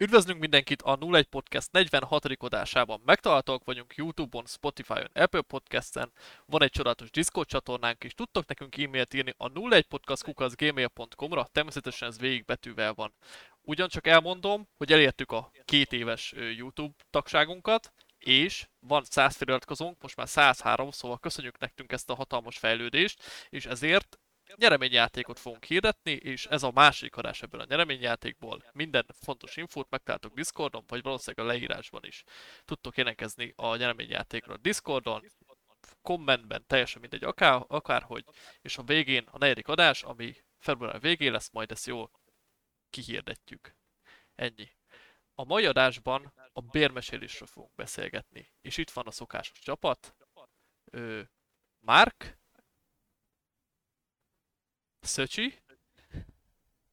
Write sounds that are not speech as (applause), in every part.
Üdvözlünk mindenkit a 01 Podcast 46. adásában. Megtaláltak vagyunk Youtube-on, Spotify-on, Apple Podcast-en, van egy csodálatos Discord csatornánk is, tudtok nekünk e-mailt írni a 01podcast.gmail.com-ra, természetesen ez végig betűvel van. Ugyancsak elmondom, hogy elértük a két éves YouTube tagságunkat, és van 100 feliratkozónk, most már 103, szóval köszönjük nekünk ezt a hatalmas fejlődést, és ezért nyereményjátékot fogunk hirdetni, és ez a második adás ebből a nyereményjátékból. Minden fontos infót megtaláltok Discordon, vagy valószínűleg a leírásban is. Tudtok énekezni a nyereményjátékra Discordon, kommentben, teljesen mindegy, akár, akárhogy, és a végén a negyedik adás, ami február végén lesz, majd ezt jól kihirdetjük. Ennyi. A mai adásban a bérmesélésről fogunk beszélgetni, és itt van a szokásos csapat. Ö, Mark, Szöcsi,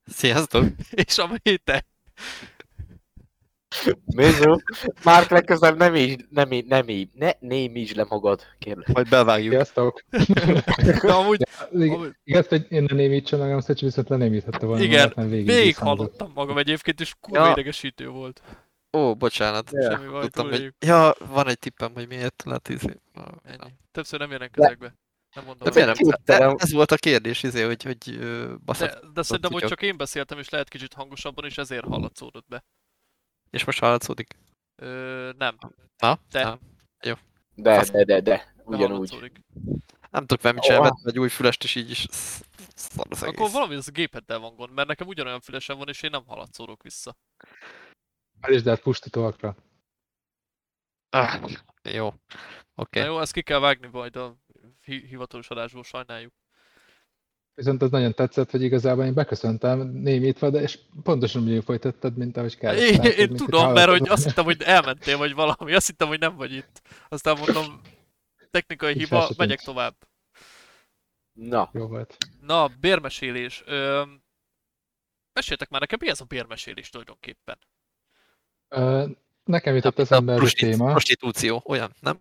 Sziasztok! (laughs) és a Méte. Méző, Márk legközelebb nem így, nem így, nem így, ne némítsd le magad, kérlek. Majd bevágjuk. Sziasztok! De amúgy, Ig- amúgy Igaz, hogy én ne némítsem magam, Szöcsi viszont lenémíthette volna. igen, végig, végig hallottam magam egyébként, és kurva Ja. idegesítő volt. Ó, bocsánat. Ja. Semmi baj, Tudtam, hogy... Ja, van egy tippem, hogy miért lehet izé. Ennyi. Többször nem jönnek ezekbe. Nem mondom. De nem? Ez volt a kérdés, izé, hogy, hogy baszott. De, de szerintem, hogy csak én beszéltem, és lehet kicsit hangosabban, és ezért hallatszódott be. És most hallatszódik? Ö, nem, Na? De. Nem. De, de, de, de, de ugyanúgy. nem tudok velem csinálni, vettem egy új fülest, és így is sz- szar az egész. Akkor valami az gépeddel van gond, mert nekem ugyanolyan fülesem van, és én nem hallatszódok vissza. Állítsd át pusztítóakra. Ah, jó. Oké. Okay. Na jó, ezt ki kell vágni majd a hivatalos adásból, sajnáljuk. Viszont az nagyon tetszett, hogy igazából én beköszöntem némítva, de és pontosan úgy folytattad, mint ahogy kell. Én, én tudom, mert hogy azt hittem, hogy elmentél, vagy valami, azt hittem, hogy nem vagy itt. Aztán mondom, technikai Így hiba, megyek tovább. Na, Jó volt. Na, bérmesélés. Ö, meséltek már nekem, mi ez a bérmesélés tulajdonképpen? Ö, nekem jutott A eszembe ez a prostit- téma. Prostitúció, olyan, nem?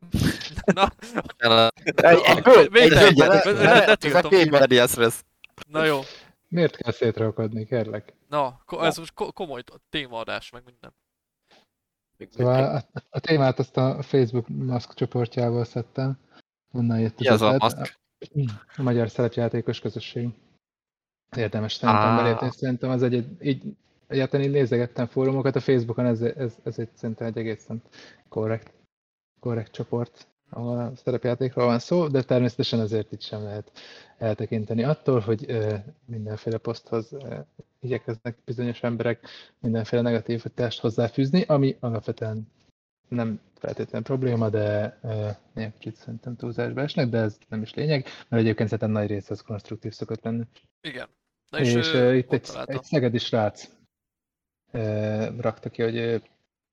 (laughs) Na, egy, egy tiltom. közepébe. Medias res. na jó. Miért kell szétrakodni, kérlek? Na, ez most ko- komoly témaadás, meg minden. Szóval a, a témát azt a Facebook maszk csoportjából szedtem. Onnan jött Mi az a maszk? A magyar szerepjátékos közösség. Érdemes szerintem belépni, szerintem az egy, egy így, egyáltalán így nézegettem fórumokat, a Facebookon ez, ez, ez egy szerintem egy egészen korrekt, korrekt csoport, ahol a szerepjátékról van szó, de természetesen azért itt sem lehet eltekinteni attól, hogy ö, mindenféle poszthoz ö, igyekeznek bizonyos emberek mindenféle negatív hatást hozzáfűzni, ami alapvetően nem feltétlenül probléma, de néha kicsit szerintem túlzásba esnek, de ez nem is lényeg, mert egyébként szerintem nagy része az konstruktív szokott lenni. Igen. Na És, és ö, itt egy, egy szegedi srác rakta ki, hogy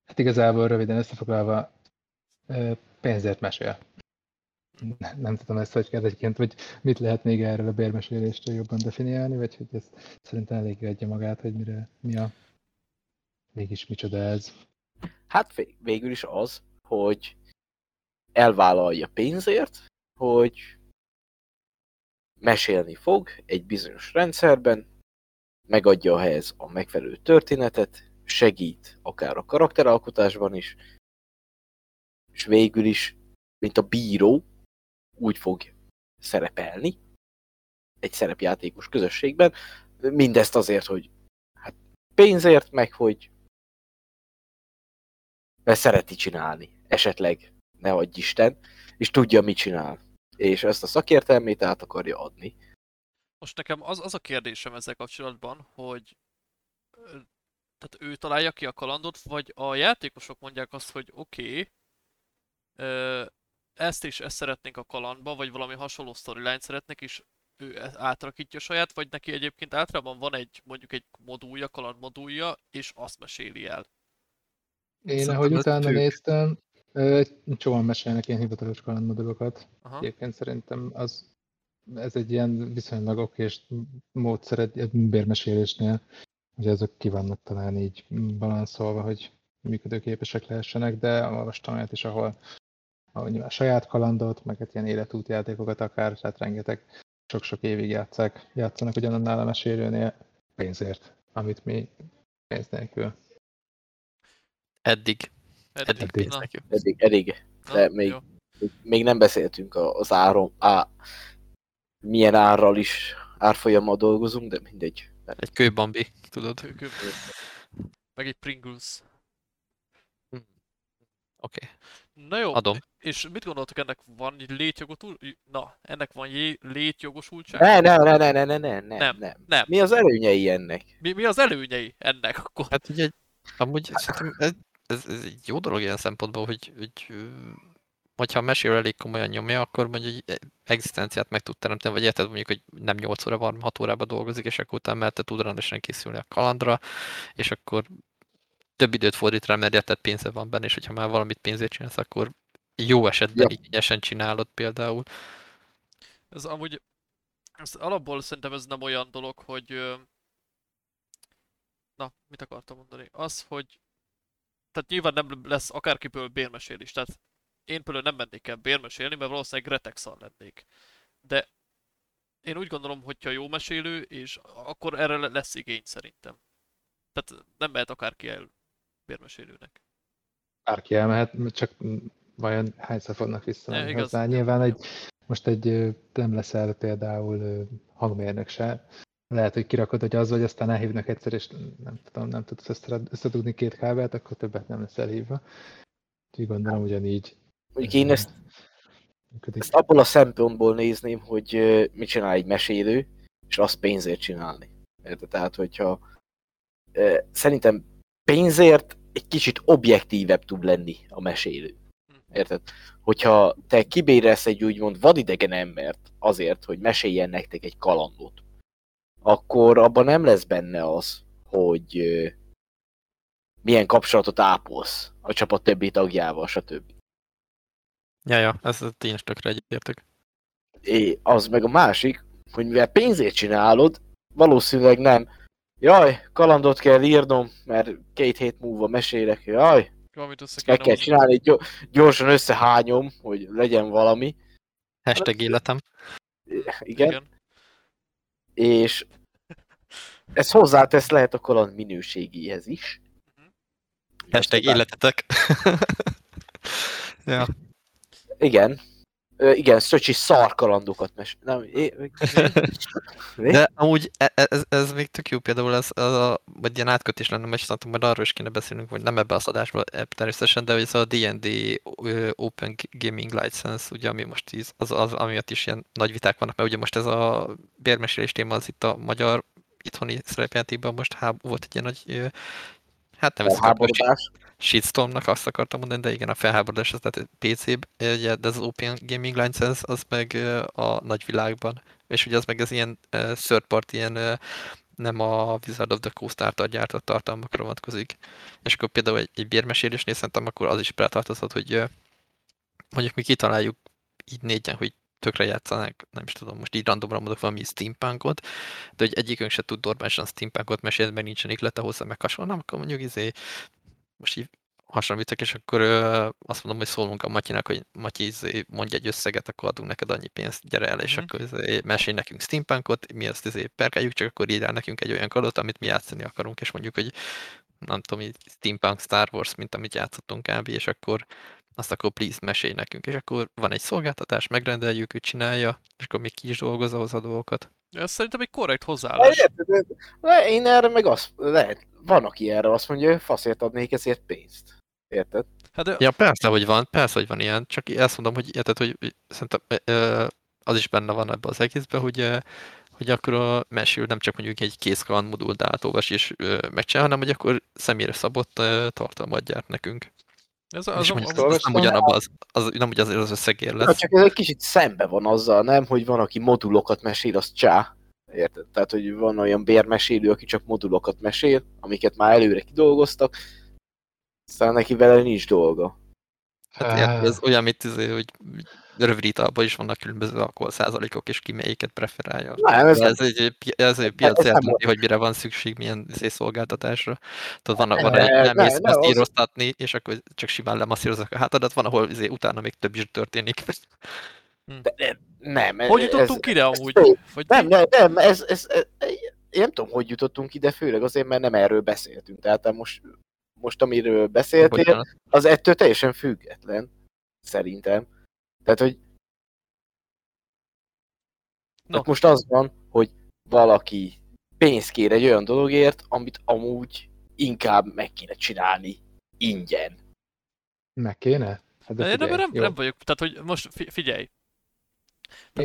hát igazából röviden összefoglalva pénzért mesél. Nem, tudom ezt, hogy kell egyébként, vagy mit lehet még erről a bérmeséléstől jobban definiálni, vagy hogy ez szerintem elég adja magát, hogy mire, mi a mégis micsoda ez. Hát vég- végül is az, hogy elvállalja pénzért, hogy mesélni fog egy bizonyos rendszerben, megadja ehhez a megfelelő történetet, segít akár a karakteralkotásban is, és végül is, mint a bíró, úgy fog szerepelni egy szerepjátékos közösségben, mindezt azért, hogy hát pénzért, meg hogy mert szereti csinálni, esetleg, ne adj Isten, és tudja, mit csinál. És ezt a szakértelmét át akarja adni. Most nekem az, az a kérdésem ezzel kapcsolatban, hogy tehát ő találja ki a kalandot, vagy a játékosok mondják azt, hogy oké, okay, ezt és ezt szeretnénk a kalandba, vagy valami hasonló storyline szeretnék, és ő e- átrakítja saját, vagy neki egyébként általában van egy, mondjuk egy modulja, kaland modulja, és azt meséli el. Én, Szerintem ahogy utána függ. néztem, ö, csomóan mesélnek ilyen hivatalos kalandmodulokat. Aha. Egyébként szerintem az, ez egy ilyen viszonylag okés módszer egy, egy bérmesélésnél, hogy azok ki vannak talán így balanszolva, hogy működőképesek lehessenek, de olvastam olyat is, ahol, ahol nyilván saját kalandot, meg hát ilyen életútjátékokat akár, tehát rengeteg sok-sok évig játszák, játszanak ugyanannál a mesélőnél pénzért, amit mi pénz nélkül Eddig. Eddig Eddig. Na. Eddig, eddig. na, de még- jó. Még- nem beszéltünk a- az áron, á, milyen árral is árfolyammal dolgozunk, de mindegy. Egy kőbambi, tudod. Meg egy Pringles. Oké, Na jó, adom. és mit gondoltok, ennek van egy létjogotul... Na, ennek van jé- létjogosultság? Ne, ne, ne, ne, ne, ne, ne, ne, Nem, nem. nem. Mi az előnyei ennek? Mi, mi az előnyei ennek akkor? Hát ugye, amúgy ez, ez, ez egy jó dolog ilyen szempontból, hogy, hogy hogyha a mesél elég komolyan nyomja, akkor mondjuk egy egzisztenciát meg tud teremteni, vagy érted mondjuk, hogy nem 8 óra van, 6 órában dolgozik, és akkor utána mellette tud rendesen készülni a kalandra, és akkor több időt fordít rá, mert érted pénze van benne, és hogyha már valamit pénzért csinálsz, akkor jó esetben Ja. igényesen csinálod például. Ez amúgy... Ez alapból szerintem ez nem olyan dolog, hogy... Na, mit akartam mondani? Az, hogy... Tehát nyilván nem lesz akárkiből bérmesélés. Tehát én például nem mennék el bérmesélni, mert valószínűleg retexal lennék. De én úgy gondolom, hogyha jó mesélő, és akkor erre le- lesz igény szerintem. Tehát nem mehet akárki el bérmesélőnek. Bárki elmehet, csak vajon hányszor fognak visszamenni hozzá. Nyilván egy, most egy nem leszel például hangmérnök se. Lehet, hogy kirakod, hogy az vagy, aztán elhívnak egyszer, és nem tudom, nem tudsz összedugni két kábelt, akkor többet nem lesz elhívva. Úgyhogy gondolom ugyanígy Mondjuk én ezt, működik. ezt abból a szempontból nézném, hogy mit csinál egy mesélő, és azt pénzért csinálni. Érted? Tehát, hogyha szerintem pénzért egy kicsit objektívebb tud lenni a mesélő. Érted? Hogyha te kibérelsz egy úgymond vadidegen embert azért, hogy meséljen nektek egy kalandot, akkor abban nem lesz benne az, hogy milyen kapcsolatot ápolsz a csapat többi tagjával, stb. Ja, ja, ez tényleg tökre egyetértek. É, az meg a másik, hogy mivel pénzért csinálod, valószínűleg nem. Jaj, kalandot kell írnom, mert két hét múlva mesélek. Jaj, Valamit össze meg kell hozni. csinálni, gyo- gyorsan összehányom, hogy legyen valami. Hashtag életem. Igen. Igen. És ez hozzátesz lehet a kaland minőségéhez is. Hashtag Aztán- életetek. (laughs) ja. Igen. Ö, igen, Szöcsi szar kalandokat mes... Nem, é... (laughs) De amúgy e- e- ez, ez még tök jó például, ez, ez a, vagy ilyen átkötés lenne, mert szerintem majd arról is kéne beszélnünk, hogy nem ebbe az adásban e- természetesen, de hogy ez a D&D Open Gaming License, ugye, ami most íz, az, az, amiatt is ilyen nagy viták vannak, mert ugye most ez a bérmesélés téma az itt a magyar itthoni szerepjátékban most háb, volt egy ilyen nagy, hát nem hogy Háborodás. Shitstormnak azt akartam mondani, de igen, a felháborodás az tehát PC, de az Open Gaming License az meg a nagyvilágban, és ugye az meg az ilyen third party, ilyen nem a Wizard of the Coast által gyártott tartalmakra vonatkozik. És akkor például egy, egy bérmesélésnél szerintem akkor az is beletartozhat, hogy mondjuk mi kitaláljuk így négyen, hogy tökre játszanák, nem is tudom, most így randomra mondok valami steampunkot, de hogy egyikünk se tud normálisan steampunkot mesélni, mert nincsen iklete hozzá, meg hasonló, akkor mondjuk izé, most így hasonlítok, és akkor azt mondom, hogy szólunk a Matyinak, hogy Matyi izé, mondja egy összeget, akkor adunk neked annyi pénzt, gyere el, és Mhm. akkor izé, mesélj nekünk steampunkot, mi azt izé perkeljük, csak akkor írjál nekünk egy olyan kadot, amit mi játszani akarunk, és mondjuk, hogy nem tudom, így steampunk Star Wars, mint amit játszottunk kb. és akkor azt akkor please mesélj nekünk, és akkor van egy szolgáltatás, megrendeljük, ő csinálja, és akkor még ki is dolgozza hozzá a dolgokat. Ez szerintem egy korrekt hozzáállás. Érted? De Én erre meg azt, lehet, van, aki erre azt mondja, hogy faszért adnék ezért pénzt. Érted? Hát de, Ja, persze, hogy van, persze, hogy van ilyen, csak ezt mondom, hogy érted, hogy szerintem az is benne van ebbe az egészben, hogy, ö, hogy akkor a mesél nem csak mondjuk egy kész kaland modult átolvas és megcsinál, hanem hogy akkor személyre szabott ö, tartalmat gyárt nekünk. Ez Az, az, és az, mondjuk az, az, az nem ugyanabban az, az, nem ugyanazért az összegér Na, lesz. csak ez egy kicsit szembe van azzal, nem? Hogy van, aki modulokat mesél, az csá. Érted? Tehát, hogy van olyan bérmesélő, aki csak modulokat mesél, amiket már előre kidolgoztak, aztán neki vele nincs dolga. Hát, ez olyan, mint izé, hogy rövid italban is vannak különböző alkohol százalékok, és ki melyiket preferálja. Nem, ez, Ez egy, ez egy piac ez nem eldönti, hogy mire van szükség, milyen szolgáltatásra. Tudod, van, van Ne, egy nem ne, mész ne, az- masszíroztatni, és akkor csak simán lemasszírozok a hátadat, van, ahol izé, utána még több is történik. nem. hogy jutottunk ide amúgy? Vagy Nem, nem, nem, ez, ez, ez, én nem tudom, hogy jutottunk ide, főleg azért, mert nem erről beszéltünk. Tehát most most amiről beszéltél, az ettől teljesen független. Szerintem. Tehát, hogy No. no. most az van, hogy valaki pénzt kér egy olyan dologért, amit amúgy inkább meg kéne csinálni ingyen. Meg kéne? Hát De de én nem, figyelj, nem, jó. nem vagyok, tehát hogy most fi- figyelj. Én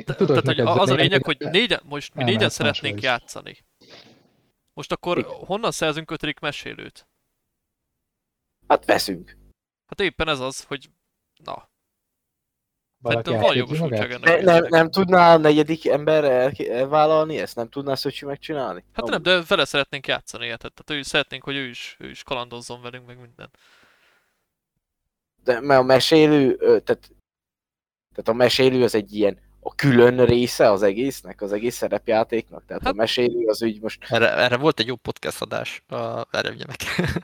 Tehát, tudok tehát hogy az a lényeg, hogy négyen, most mi négyen szeretnénk játszani. Most akkor Igen. honnan szerzünk ötödik mesélőt? Hát veszünk. Hát éppen ez az, hogy na, Valaki szerintem van jogosultság magát? ennek. Ne, nem, nem tudná a negyedik ember el, elvállalni ezt? Nem tudná Szöcsi megcsinálni? Hát Amúgy. nem, de vele szeretnénk játszani, érted? Tehát ő szeretnénk, hogy ő is, ő is kalandozzon velünk, meg minden. De mert a mesélő, tehát, tehát a mesélő az egy ilyen a külön része az egésznek, az egész szerepjátéknak. Tehát Hát- a mesélő az úgy most Erre, erre volt egy jó podcast adás, a, erre ugye meg. (laughs)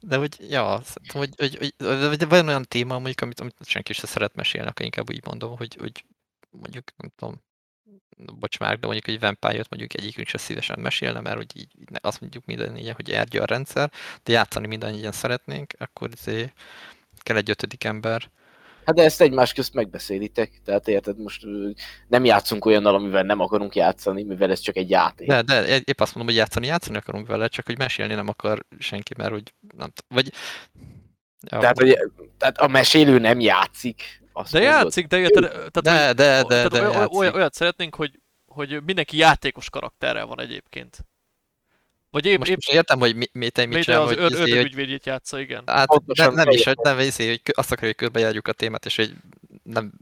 De hogy, ja, szerintem, hogy, hogy, hogy, hogy van olyan téma, mondjuk, amit, amit senki sem szeret mesélni, akkor inkább úgy mondom, hogy, hogy mondjuk, nem tudom, bocs már, de mondjuk egy vampire mondjuk egyikünk se szívesen mesélne, mert hogy így, azt mondjuk minden négyen, hogy ergye a rendszer, de játszani mindannyian szeretnénk, akkor azért kell egy ötödik ember. Hát de ezt egymás közt megbeszélitek, tehát érted, most nem játszunk olyannal, amivel nem akarunk játszani, mivel ez csak egy játék. De, de épp azt mondom, hogy játszani, játszani akarunk vele, csak hogy mesélni nem akar senki, mert hogy nem tudom, vagy... Ja, Tehát, hogy, tehát a mesélő nem játszik. Azt De mondod? játszik, de érted? Tehát, de, de, de, tehát de, olyan, játszik. olyan, olyat szeretnénk, hogy, hogy mindenki játékos karakterrel van egyébként. Vagy épp, Most, épp most értem, hogy mi, mi, te mit csinál, az hogy, ör, izé, hogy ördögügyvédjét játsza, igen. hát, Pontosan nem, nem is, hogy nem izé, hogy azt akarja, hogy körbejárjuk a témát, és hogy nem,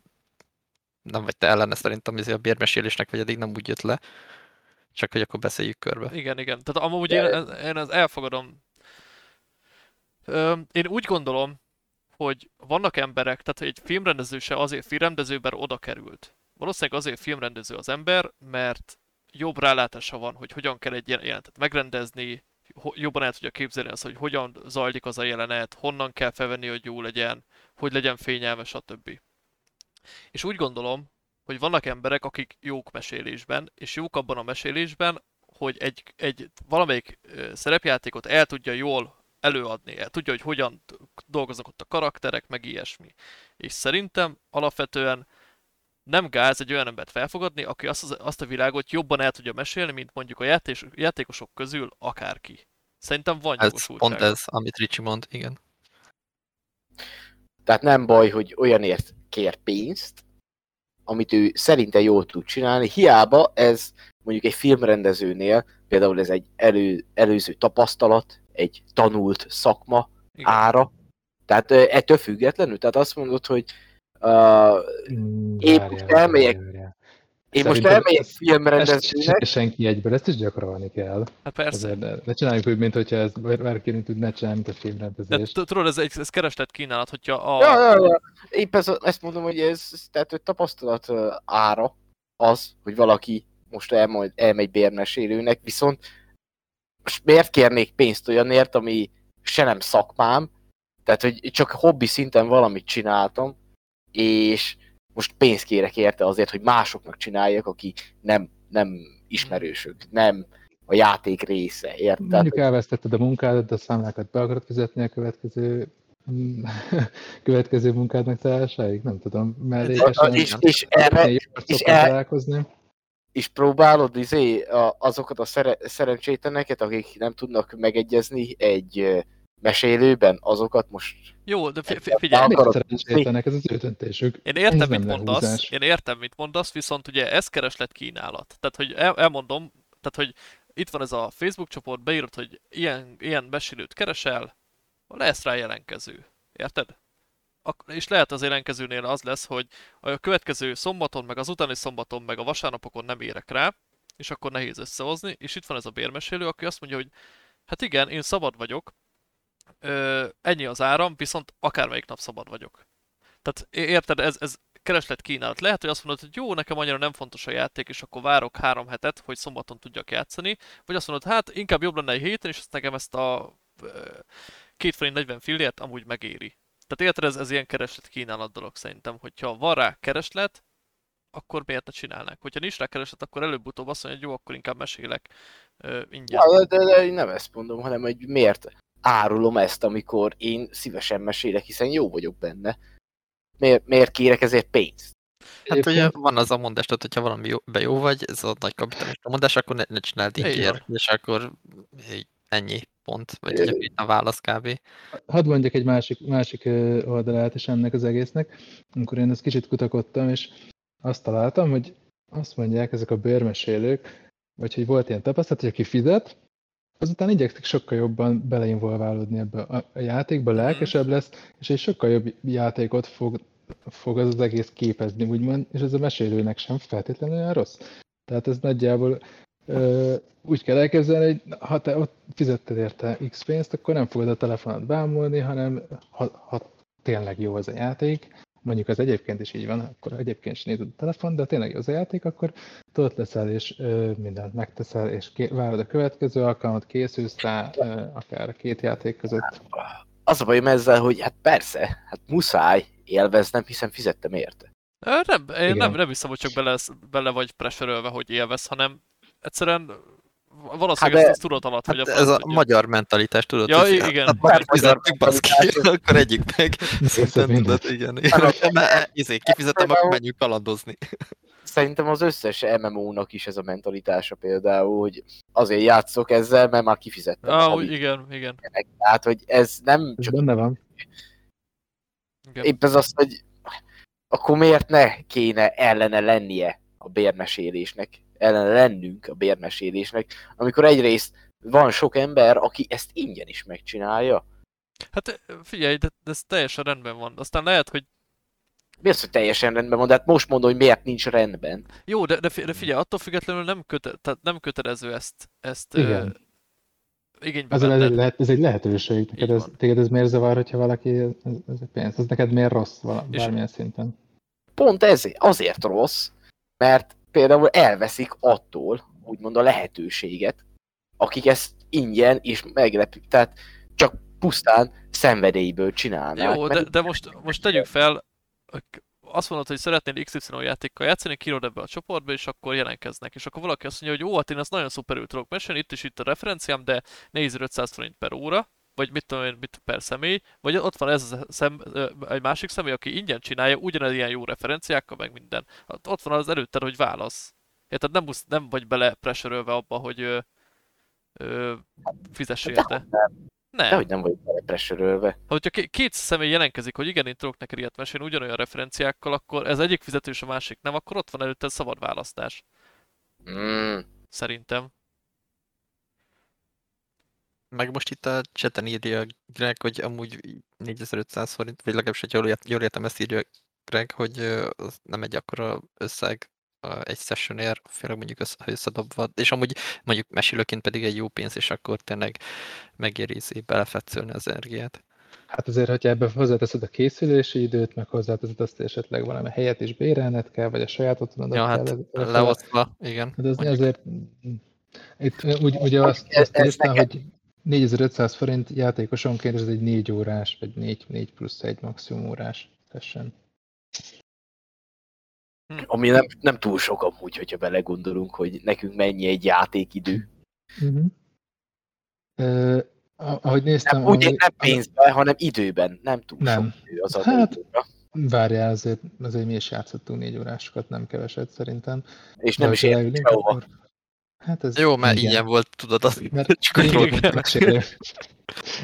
nem vagy te ellene szerintem izé a bérmesélésnek, vagy eddig nem úgy jött le. Csak hogy akkor beszéljük körbe. Igen, igen. Tehát amúgy én, én ezt elfogadom. Én úgy gondolom, hogy vannak emberek, tehát egy filmrendező se azért filmrendező, mert oda került. Valószínűleg azért filmrendező az ember, mert jobb rálátása van, hogy hogyan kell egy ilyen megrendezni, jobban el tudja képzelni azt, hogy hogyan zajlik az a jelenet, honnan kell felvenni, hogy jó legyen, hogy legyen fényelmes, stb. És úgy gondolom, hogy vannak emberek, akik jók mesélésben, és jók abban a mesélésben, hogy egy, egy valamelyik szerepjátékot el tudja jól előadni, el tudja, hogy hogyan dolgoznak ott a karakterek, meg ilyesmi. És szerintem alapvetően nem gáz egy olyan embert felfogadni, aki azt, az, azt a világot jobban el tudja mesélni, mint mondjuk a játés, játékosok közül akárki. Szerintem van Ez pont ez, amit Ricsi mond, igen. Tehát nem baj, hogy olyanért kér pénzt, amit ő szerinte jól tud csinálni, hiába ez mondjuk egy filmrendezőnél, például ez egy elő, előző tapasztalat, egy tanult szakma Igen. ára, tehát ettől függetlenül, tehát azt mondod, hogy uh, Én most elmegyek- én most elmegyek ez- Ezt filmrendezőnek, se senki egyből, ezt is gyakorolni kell. Hát persze. Azért ne, ne csináljuk úgy, mint hogyha ezt bárki tudná csinálni, mint a De filmrendezést. t- tudod, ez, egy- ez kereslet kínálat, hogyha a... Ja, ja, ja. Épp ez, ezt mondom, hogy ez tehát, hogy tapasztalat ára az, hogy valaki most elmegy, elmegy bérmesélőnek, viszont most miért kérnék pénzt olyanért, ami se nem szakmám, tehát hogy csak hobbi szinten valamit csináltam, és most pénzt kérek érte azért, hogy másoknak csináljak, aki nem, nem ismerősök, nem a játék része, érted? Mondjuk elvesztetted a munkádat, de a számlákat be akarod fizetni a következő (laughs) következő munkádnak találásáig? Nem tudom, mellékesen és, és erre, és el- találkozni. és próbálod izé, a, azokat a szere, szerencsétleneket, akik nem tudnak megegyezni egy mesélőben, azokat most Jó, de figyelj, Miért akarod szerencsétlenek, ez az ő döntésük. Én értem, Ez mit mondasz, lehúzás. én értem, mit mondasz, viszont ugye ez kereslet kínálat. Tehát, hogy el, elmondom, tehát, hogy itt van ez a Facebook csoport, beírod, hogy ilyen, ilyen mesélőt keresel, lesz rá jelentkező. Érted? Ak- és lehet az jelentkezőnél az lesz, hogy a következő szombaton, meg az utáni szombaton, meg a vasárnapokon nem érek rá, és akkor nehéz összehozni, és itt van ez a bérmesélő, aki azt mondja, hogy hát igen, én szabad vagyok, ö, ennyi az áram, viszont akármelyik nap szabad vagyok. Tehát érted, ez, ez kereslet kínálat. Lehet, hogy azt mondod, hogy jó, nekem annyira nem fontos a játék, és akkor várok három hetet, hogy szombaton tudjak játszani, vagy azt mondod, hát inkább jobb lenne egy héten, és azt nekem ezt a két forint 40 fillért amúgy megéri. Tehát érted, ez, ez ilyen kereslet kínálat dolog szerintem, hogyha van rá kereslet, akkor miért ne csinálnák? Hogyha nincs rá kereslet, akkor előbb-utóbb azt mondja, hogy jó, akkor inkább mesélek ö, ingyen. Ja, de, de, de nem ezt mondom, hanem hogy miért. Árulom ezt, amikor én szívesen mesélek, hiszen jó vagyok benne. Miért, miért kérek ezért pénzt? Hát ugye Egyébként- van az a mondás, tehát hogyha valami jó, be jó vagy, ez a nagy kapitalista mondás, akkor ne, ne csináld ingyen, és akkor ennyi pont, vagy ugye itt a válasz kb. Hadd mondjak egy másik, másik oldalát is ennek az egésznek. Amikor én ezt kicsit kutakodtam, és azt találtam, hogy azt mondják ezek a bőrmesélők, vagy hogy volt ilyen tapasztalat, hogy aki fizet, azután igyekszik sokkal jobban beleinvolválódni ebbe a játékba, lelkesebb lesz, és egy sokkal jobb játékot fog, fog az, az egész képezni, úgymond, és ez a mesélőnek sem feltétlenül olyan rossz. Tehát ez nagyjából ö, úgy kell elképzelni, hogy ha te ott fizetted érte X pénzt, akkor nem fogod a telefonot bámulni, hanem ha, ha tényleg jó az a játék, mondjuk az egyébként is így van, akkor egyébként is nézed a telefon, de tényleg az a játék, akkor ott leszel, és ö, mindent megteszel, és ké- várod a következő alkalmat, készülsz rá, ö, akár a két játék között. Az a bajom ezzel, hogy hát persze, hát muszáj élveznem, hiszen fizettem érte. Ö, Nem, én Igen. nem, nem hiszem, hogy csak bele, bele vagy preserölve, hogy élvez, hanem egyszerűen valószínűleg Hát ezt, de- ezt tudod alatt, hogy Hát a ez a tudja. magyar mentalitás, tudod? Ja, hogy hát, (laughs) igen. Hát Hát, fizet magyar meg, baszki, akkor egyik meg. Mindent. tudod, igen. igen. Mert izé, kifizetem, akkor menjünk kalandozni. Szerintem az összes MMO-nak is ez a mentalitása például, hogy azért játszok ezzel, mert már kifizettem. a Ah, igen, igen. Tehát, hogy ez nem Ez csak benne van. igen. épp ez az, hogy akkor miért ne kéne ellene lennie a bérmesélésnek, ellene lennünk a bérmesélésnek, amikor egyrészt van sok ember, aki ezt ingyen is megcsinálja. Hát figyelj, de, de ez teljesen rendben van. Aztán lehet, hogy Mi az, hogy teljesen rendben van, de hát most mondom, hogy miért nincs rendben. jó, de, de fi- de figyelj, attól függetlenül nem, köte, tehát nem kötelező ezt, ezt Igen. Ö, igénybe Ez, ez, egy, lehet, ez egy lehetőség. Neked ez, van. téged ez miért zavar, hogyha valaki, ez, ez egy pénz? Ez neked miért rossz vala, És- bármilyen szinten? Pont ezért, azért rossz, mert például elveszik attól, úgymond a lehetőséget, akik ezt ingyen és meglepik, tehát csak pusztán szenvedélyből csinálnák. Jó, de, de most, most tegyük fel, azt mondod, hogy szeretnél XY játékkal játszani, kirod ebbe a csoportba, és akkor jelentkeznek. És akkor valaki azt mondja, hogy ó, hát én ezt nagyon szuperül tudok mesélni, itt is itt a referenciám, de 4500 forint per óra, vagy mit tudom én, mit per személy, vagy ott van ez a szem, egy másik személy, aki ingyen csinálja, ugyanez ilyen jó referenciákkal, meg minden. Hát Ott van az előtted, hogy válasz. Érted, nem, musz, nem vagy bele preserölve abba, hogy ö, ö, fizess érte. Nem. Dehogy nem vagyok belepresörölve. Ha hogyha ké- két személy jelentkezik, hogy igen, én tudok neked ilyet mesélni ugyanolyan referenciákkal, akkor ez egyik fizetős, a másik nem, akkor ott van előtte szabad választás. Mm. Szerintem. Meg most itt a chaten írja Greg, hogy amúgy 4500 forint, vagy legalábbis, hogy jól, jól értem, ezt írja Greg, hogy az nem egy akkora összeg egy sessionért, főleg mondjuk össze, összedobva, és amúgy mondjuk mesélőként pedig egy jó pénz, és akkor tényleg megéri belefetszölni az energiát. Hát azért, hogyha ebbe hozzáteszed a készülési időt, meg hozzáteszed azt, hogy esetleg valami helyet is bérelned kell, vagy a saját otthonodat Ja, kell. hát leosztva, igen. Hát ez mondjuk. azért, itt úgy, ugye azt, Ez- azt nekem- hogy 4500 forint játékosonként, ez egy 4 órás, vagy 4, 4 plusz 1 maximum órás session. Ami nem, nem túl sok amúgy, hogyha belegondolunk, hogy nekünk mennyi egy játékidő. Uh-huh. Uh, ahogy néztem, Nem, ugye ami- nem pénzben, hanem időben. Nem túl Nem. sok idő az Hát- hát, Várjál, azért, azért mi is játszottunk négy órásokat, nem keveset szerintem. És nem De is értünk leülünk, sehova. akkor- Hát ez Jó, mert igen. ilyen volt, tudod, az, Mert (laughs) csak.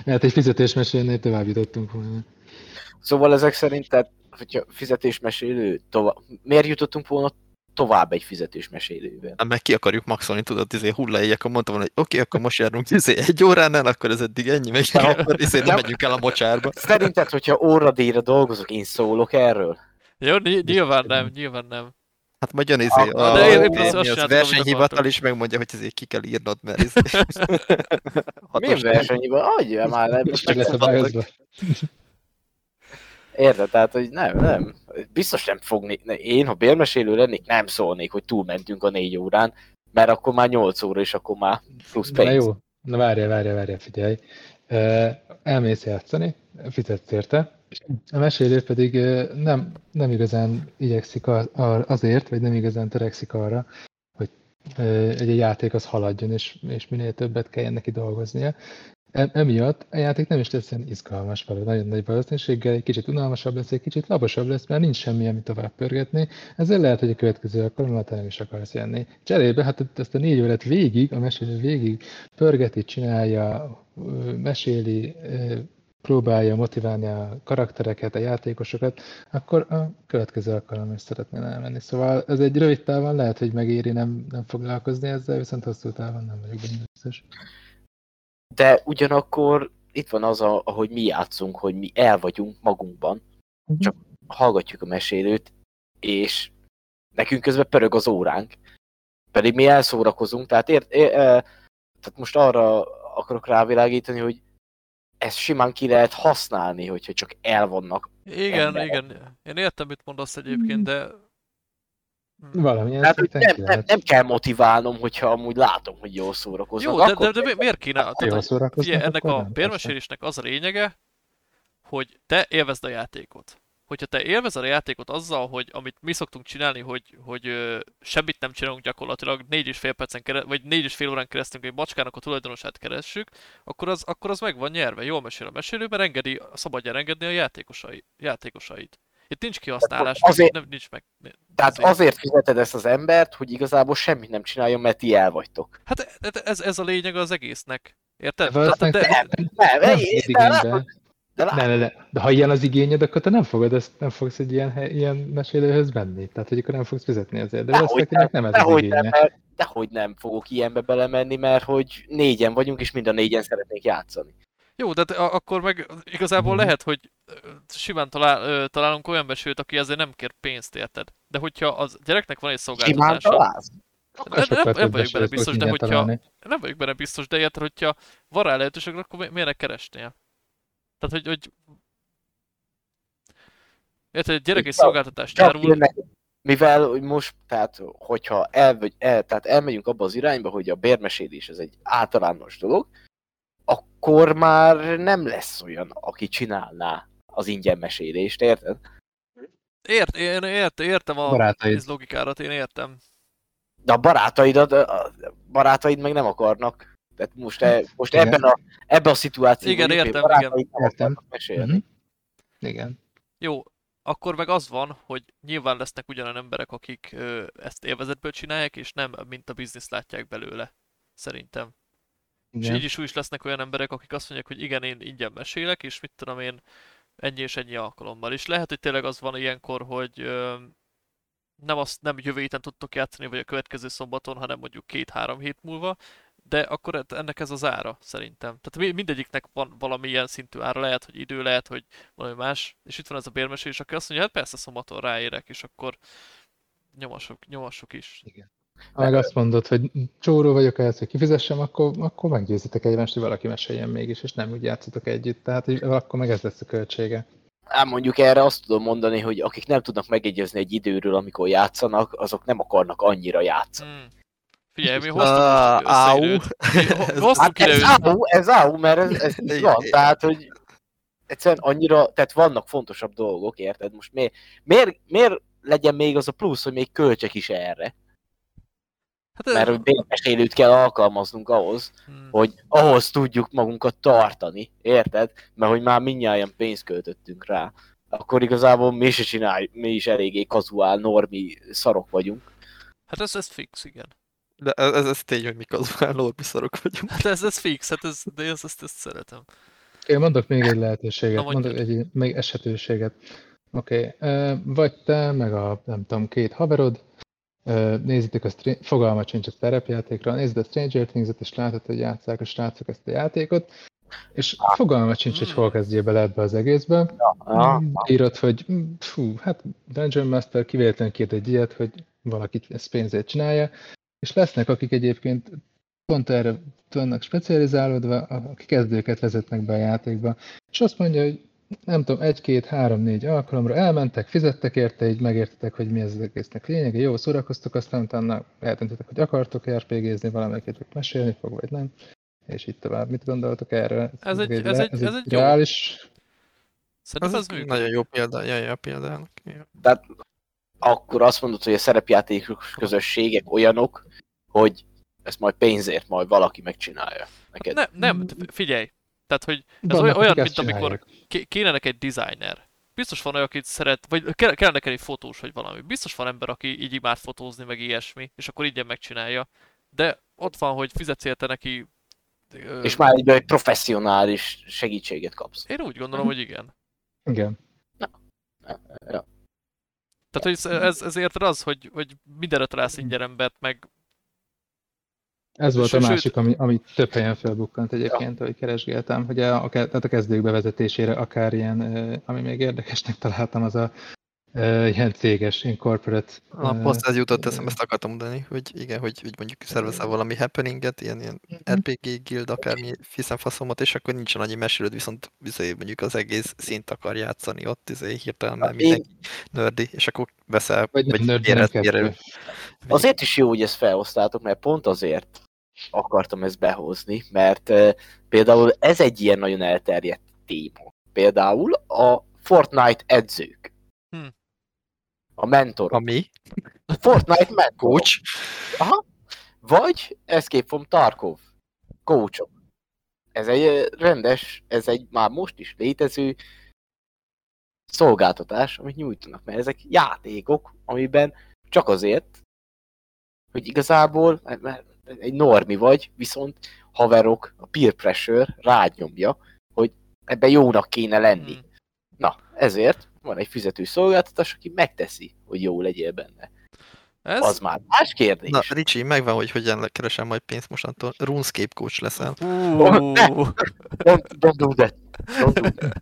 Mert egy fizetésmesélnél tovább jutottunk volna. Szóval ezek szerint, tehát, hogyha fizetésmesélő, tovább, miért jutottunk volna tovább egy fizetésmesélővel? Hát meg ki akarjuk maxolni, tudod, izé hullaéjek, akkor mondtam volna, hogy oké, okay, akkor most járunk izé egy óránál, akkor ez eddig ennyi, meg akkor izé nem Nem. megyünk el a mocsárba. Szerinted, hogyha óradíjra dolgozok, én szólok erről? Jó, ny- nyilván nem, nyilván nem. Hát majd jön izé Ah, a, de én mi azt az, amit versenyhivatal is megmondja, hogy izé ki kell írnod, mert izé. (laughs) Hatos- versenyben? Adja már, nem. És meg leszabályozva. Érted? Tehát, hogy nem, nem. Biztos nem fogni. ne, Én, ha bérmesélő lennék, nem szólnék, hogy túlmentünk a négy órán, mert akkor már 8 óra, és akkor már plusz Na pénz. jó, na várjál, várjál, várjál, figyelj. Elmész játszani, fizetsz érte, a mesélő pedig nem, nem igazán igyekszik azért, vagy nem igazán törekszik arra, hogy egy játék az haladjon, és, és minél többet kelljen neki dolgoznia. E- emiatt a játék nem is lesz izgalmas vele, nagyon nagy valószínűséggel, egy kicsit unalmasabb lesz, egy kicsit laposabb lesz, mert nincs semmi, amit tovább pörgetni. Ezzel lehet, hogy a következő alkalommal nem is akarsz jönni. Cserébe, hát ezt a négy órát végig, a mesélő végig pörgeti, csinálja, meséli, próbálja motiválni a karaktereket, a játékosokat, akkor a következő alkalommal is szeretnél elmenni. Szóval ez egy rövid távon lehet, hogy megéri nem, nem foglalkozni ezzel, viszont hosszú távon nem vagyok benne biztos. De ugyanakkor itt van az, a, ahogy mi játszunk, hogy mi el vagyunk magunkban, Csak- hallgatjuk a mesélőt, és nekünk közben pörög az óránk. Pedig mi elszórakozunk, tehát, ért, é, e, tehát most arra akarok rávilágítani, hogy ezt simán ki lehet használni, hogyha csak el vannak. Igen, Emberek. igen. Én értem, mit mondasz egyébként, de... Hm. Valamilyen szinten nem, nem, lehet. nem kell motiválnom, hogyha amúgy látom, hogy jól szórakoznak. Jó, de, de, akkor de mi- miért kéne? Tehát, jól szórakoznak, ennek a bérmesélésnek az a lényege, hogy te élvezd a játékot. Hogyha te élvezed a játékot azzal, hogy amit mi szoktunk csinálni, hogy, hogy ö, semmit nem csinálunk gyakorlatilag, négy és fél percen keresztül, vagy négy és fél órán keresztül egy macskának a tulajdonosát keressük, akkor az, akkor az meg van nyerve. Jól mesél a mesélő, mert engedi, szabadján engedni a játékosai, játékosait. Itt nincs kihasználás, Azért- nem, nincs meg. Tehát azért. azért fizeted ezt az embert, hogy igazából semmit nem csináljon, mert ti el vagytok. Hát e- ez, ez a lényeg az egésznek. Érted? Tehát, de, valószínűleg de, Nem, nem nem, fogod de, igénybe. De, de, Ne, ne, ne. De ha ilyen az igényed, akkor te nem fogod ezt, nem fogsz egy ilyen, ilyen mesélőhöz menni. Tehát, hogy akkor nem fogsz fizetni ezért. De Dehogy valószínűleg nem ez az Dehogy nem, igénye. mert, dehogy nem fogok ilyenbe belemenni, mert hogy négyen vagyunk, és mind a négyen szeretnék játszani. Jó, de akkor meg igazából Mhm. lehet, hogy simán talál, találunk olyan mesőt, aki ezért nem kér pénzt, érted? De hogyha az gyereknek van egy Simán szolgáltatása, találsz? Akkor nem- nem vagyok benne biztos, de hogyha- találni. nem vagyok benne biztos, de érted, hogyha van rá lehetőség, akkor mi- miért ne keresnél? Tehát, hogy, hogy Érted, egy gyerek egy Csak- szolgáltatást árul, jönnek, mivel hogy most, tehát, hogyha el, vagy el, tehát elmegyünk abba az irányba, hogy a bérmesélés ez egy általános dolog, akkor már nem lesz olyan, aki csinálná az ingyen mesélést, érted? ért, én ért, értem a Barátaid. ez logikárat, én értem. De a barátaidat, a barátaid meg nem akarnak. Tehát most, e, most Igen. ebben, a, ebben a szituációban Igen, értem, nem Értem. mesélni. Mhm. Igen. Jó, akkor meg az van, hogy nyilván lesznek ugyanen emberek, akik ö, ezt élvezetből csinálják, és nem mint a biznisz látják belőle. Szerintem. És Igen. így is úgy is lesznek olyan emberek, akik azt mondják, hogy igen, én ingyen mesélek, és mit tudom én, ennyi és ennyi alkalommal. És lehet, hogy tényleg az van ilyenkor, hogy ö, nem, azt, nem jövő héten tudtok játszani, vagy a következő szombaton, hanem mondjuk két-három hét múlva, de akkor ennek ez az ára, szerintem. Tehát mi- mindegyiknek van valami ilyen szintű ára, lehet, hogy idő, lehet, hogy valami más, és itt van ez a bérmesélés, aki azt mondja, hát persze szombaton ráérek, és akkor nyomassuk, nyomassuk is. Ha meg azt mondod, hogy csóró vagyok ehhez, hogy kifizessem, akkor, akkor meggyőzitek egymást, hogy valaki meséljen mégis, és nem úgy játszotok együtt. Tehát hogy akkor meg ez lesz a költsége. Hát mondjuk erre azt tudom mondani, hogy akik nem tudnak megegyezni egy időről, amikor játszanak, azok nem akarnak annyira játszani. Hmm. Figyelj, mi Ah, hoztunk Áú. összeidőt. Mi ho- (laughs) hoztunk Hát ez ide áú, ez áú, mert ez, ez így van. Tehát, hogy egyszerűen annyira, tehát vannak fontosabb dolgok, érted? Most miért, miért, miért legyen még az a plusz, hogy még költsek is erre? Hát, Mert hogy bérmesélőt kell alkalmaznunk ahhoz, Hmm. hogy ahhoz tudjuk magunkat tartani, érted? Mert hogy már mindnyáján pénzt költöttünk rá. Akkor igazából mi se csináljuk, mi is eléggé kazuál, normi szarok vagyunk. Hát ez, ez fix, igen. De ez, ez, ez tény, hogy mi kazuál lorbiszarok vagyunk. Hát ez, ez fix, hát ez, de ez, ezt, ezt szeretem. Én mondok még egy lehetőséget, Na, mondok egy még esetőséget. Oké, okay. vagy te, meg a, nem tudom, két haverod, nézitek a stra- fogalmat sincs a szerepjátékra, nézed a Stranger Things-et, és látod, hogy játsszák a srácok ezt a játékot, és fogalmat sincs, hogy hol kezdjél bele ebbe az egészbe. Írod, hogy mm, fú, hát Dungeon Master kivéletlenül kírt egy ilyet, hogy valaki ezt pénzért csinálja, és lesznek, akik egyébként pont erre vannak specializálódva, akik kezdőket vezetnek be a játékba, és azt mondja, hogy nem tudom, egy, két, három, négy alkalomra elmentek, fizettek érte, így megértetek, hogy mi ez az egésznek lényege, jó, szórakoztok, aztán utána eltöntetek, hogy akartok RPG-zni, valamelyiket mesélni fog, vagy nem, és így tovább. Mit gondoltok erről? Ez egy- egy, ez egy- ez ez egy egy jó. reális Szerintem Ez ez nagyon jó példa, ja, ja, példának. Tehát akkor azt mondod, hogy a szerepjátékos közösségek olyanok, hogy ezt majd pénzért majd valaki megcsinálja neked. Nem, nem, figyelj, Tehát, hogy ez Vannak, olyan, mint amikor kéne neked egy designer. Biztos van olyan, akit szeret, vagy kell- kellene neked egy fotós, vagy valami. Biztos van ember, aki így imád fotózni, meg ilyesmi, és akkor így megcsinálja. De ott van, hogy fizetsz érte neki... ö, És már egy professzionális segítséget kapsz. Én úgy gondolom, hogy igen. Igen. Ja. Tehát, hogy ez, ez, ez érted az, hogy, hogy mindenre találsz ingyen embert, meg Ez volt a másik, ami, ami több helyen felbukkant egyébként, hogy keresgéltem, hogy a, a, tehát a kezdők bevezetésére akár ilyen, ami még érdekesnek találtam, az a ilyen céges, incorporate. A ö, poszt ez jutott eszem, ö, ezt akartam mondani, hogy igen, hogy, hogy mondjuk szervezel valami happeninget, ilyen, ilyen RPG guild, akármi fiszemfaszomot, és akkor nincsen annyi mesélőd, viszont izé, mondjuk az egész szint akar játszani ott, izé, hirtelen, mert Én- mindenki nördi, és akkor veszel, Vagy nem éred- kettő. Azért is jó, hogy ezt felhoztátok, mert pont azért akartam ezt behozni, mert például ez egy ilyen nagyon elterjedt téma. Például a Fortnite edzők. Hm. A mentorok. Ami? Fortnite mentorok. Coach? Aha. Vagy Escape from Tarkov. Coachok. Ez egy rendes, ez egy már most is létező szolgáltatás, amit nyújtanak, mert ezek játékok, amiben csak azért, hogy igazából mert- mert egy normi vagy, viszont haverok, a peer pressure rád nyomja, hogy ebben jónak kéne lenni. Hmm. Na, ezért van egy fizető szolgáltatás, aki megteszi, hogy jó legyél benne. Ez... Az már más kérdés. Na, Ricsi, megvan, hogy hogyan keresem majd pénzt mostantól. RuneScape coach leszel. Hú. Don't, don't do that. Don't do that.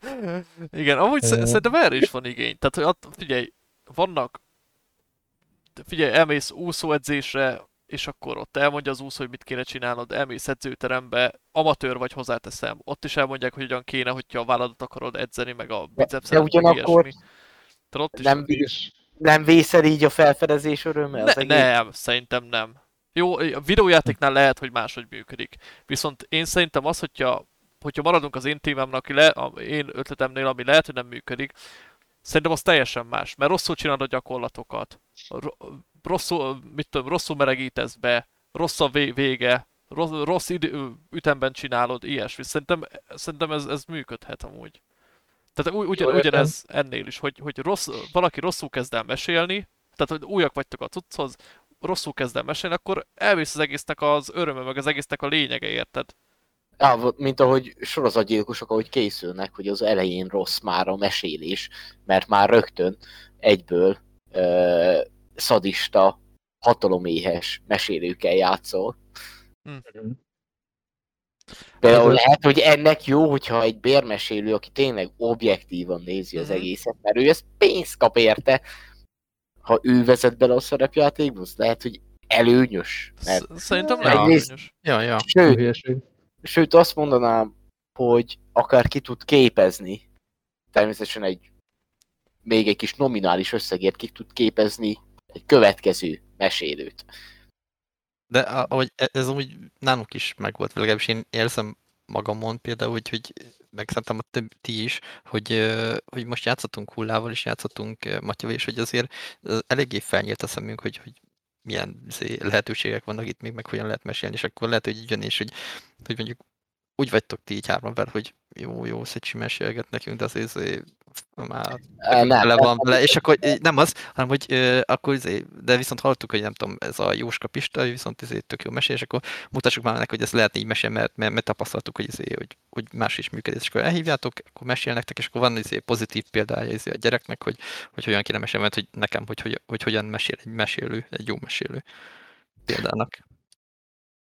Igen, amúgy Ö. szerintem erre is van igény. Tehát, hogy att, figyelj, vannak, figyelj, elmész úszóedzésre, és akkor ott elmondja az úszó, hogy mit kéne csinálnod, elmész edzőterembe, amatőr vagy hozzáteszem, ott is elmondják, hogy hogyan kéne, hogyha a válladat akarod edzeni, meg a bicepset, meg ugyanakkor ilyesmi. Tehát ott is Nem, És nem vészel így a felfedezés örömmel? az ne, egész? nem, szerintem nem. Jó, a videójátéknál lehet, hogy máshogy működik. Viszont én szerintem az, hogyha, hogyha maradunk az én témámnak, aki le, a én ötletemnél, ami lehet, hogy nem működik, szerintem az teljesen más, mert rosszul csinálod a gyakorlatokat. Ro- rosszul, mit tudom, rosszul melegítesz be, rossz a vé- vége, rossz, rossz idő, ütemben csinálod, ilyesmi. Szerintem, szerintem ez, ez működhet amúgy. Tehát ugy, ugyan, ugyanez ennél is, hogy, hogy rossz, valaki rosszul kezd el mesélni, tehát hogy újak vagytok a cucchoz, rosszul kezd el mesélni, akkor elvész az egésznek az öröme, meg az egésznek a lényege, érted? Á, mint ahogy sorozatgyilkosok, ahogy készülnek, hogy az elején rossz már a mesélés, mert már rögtön egyből ö, szadista, hataloméhes mesélőkkel játszol. Például Ez- lehet, hogy ennek jó, hogyha egy bérmesélő, aki tényleg objektívan nézi az Mhm. egészet, mert ő ezt pénzt kap érte, ha ő vezet bele a szerepjátékba, az lehet, hogy előnyös. Mert, Sz- Szerintem nem Egyrészt- előnyös. Ja, ja. sőt. Sőt, azt mondanám, hogy akár ki tud képezni, természetesen egy még egy kis nominális összegért ki tud képezni egy következő mesélőt. De ahogy e- ez úgy nálunk is megvolt, legalábbis én érzem magamon például, hogy, hogy meg szerintem a több, ti is, hogy, hogy most játszottunk hullával, és játszottunk ö, Matyaval, és hogy azért eléggé felnyílt a szemünk, hogy, hogy milyen izé, lehetőségek vannak itt még, meg hogyan lehet mesélni, és akkor lehet, hogy jön, és hogy, hogy mondjuk úgy vagytok ti így hárman vele, hogy jó, jó, Szecsi mesélget nekünk, de azért izé, már nem, nem, van bele, és akkor nem. az, hanem hogy ö, akkor izé, de viszont hallottuk, hogy nem tudom, ez a Jóska Pista, viszont izé tök jó mesél, és akkor mutassuk már neki, hogy ez lehet így mesél, mert, mert, mert tapasztaltuk, hogy, izé, hogy, hogy más is működik, és akkor elhívjátok, akkor mesél nektek, és akkor van izé pozitív példája izé a gyereknek, hogy, hogy hogyan kéne mesélni, mert hogy nekem, hogy, hogy, hogy hogyan mesél egy mesélő, egy jó mesélő példának.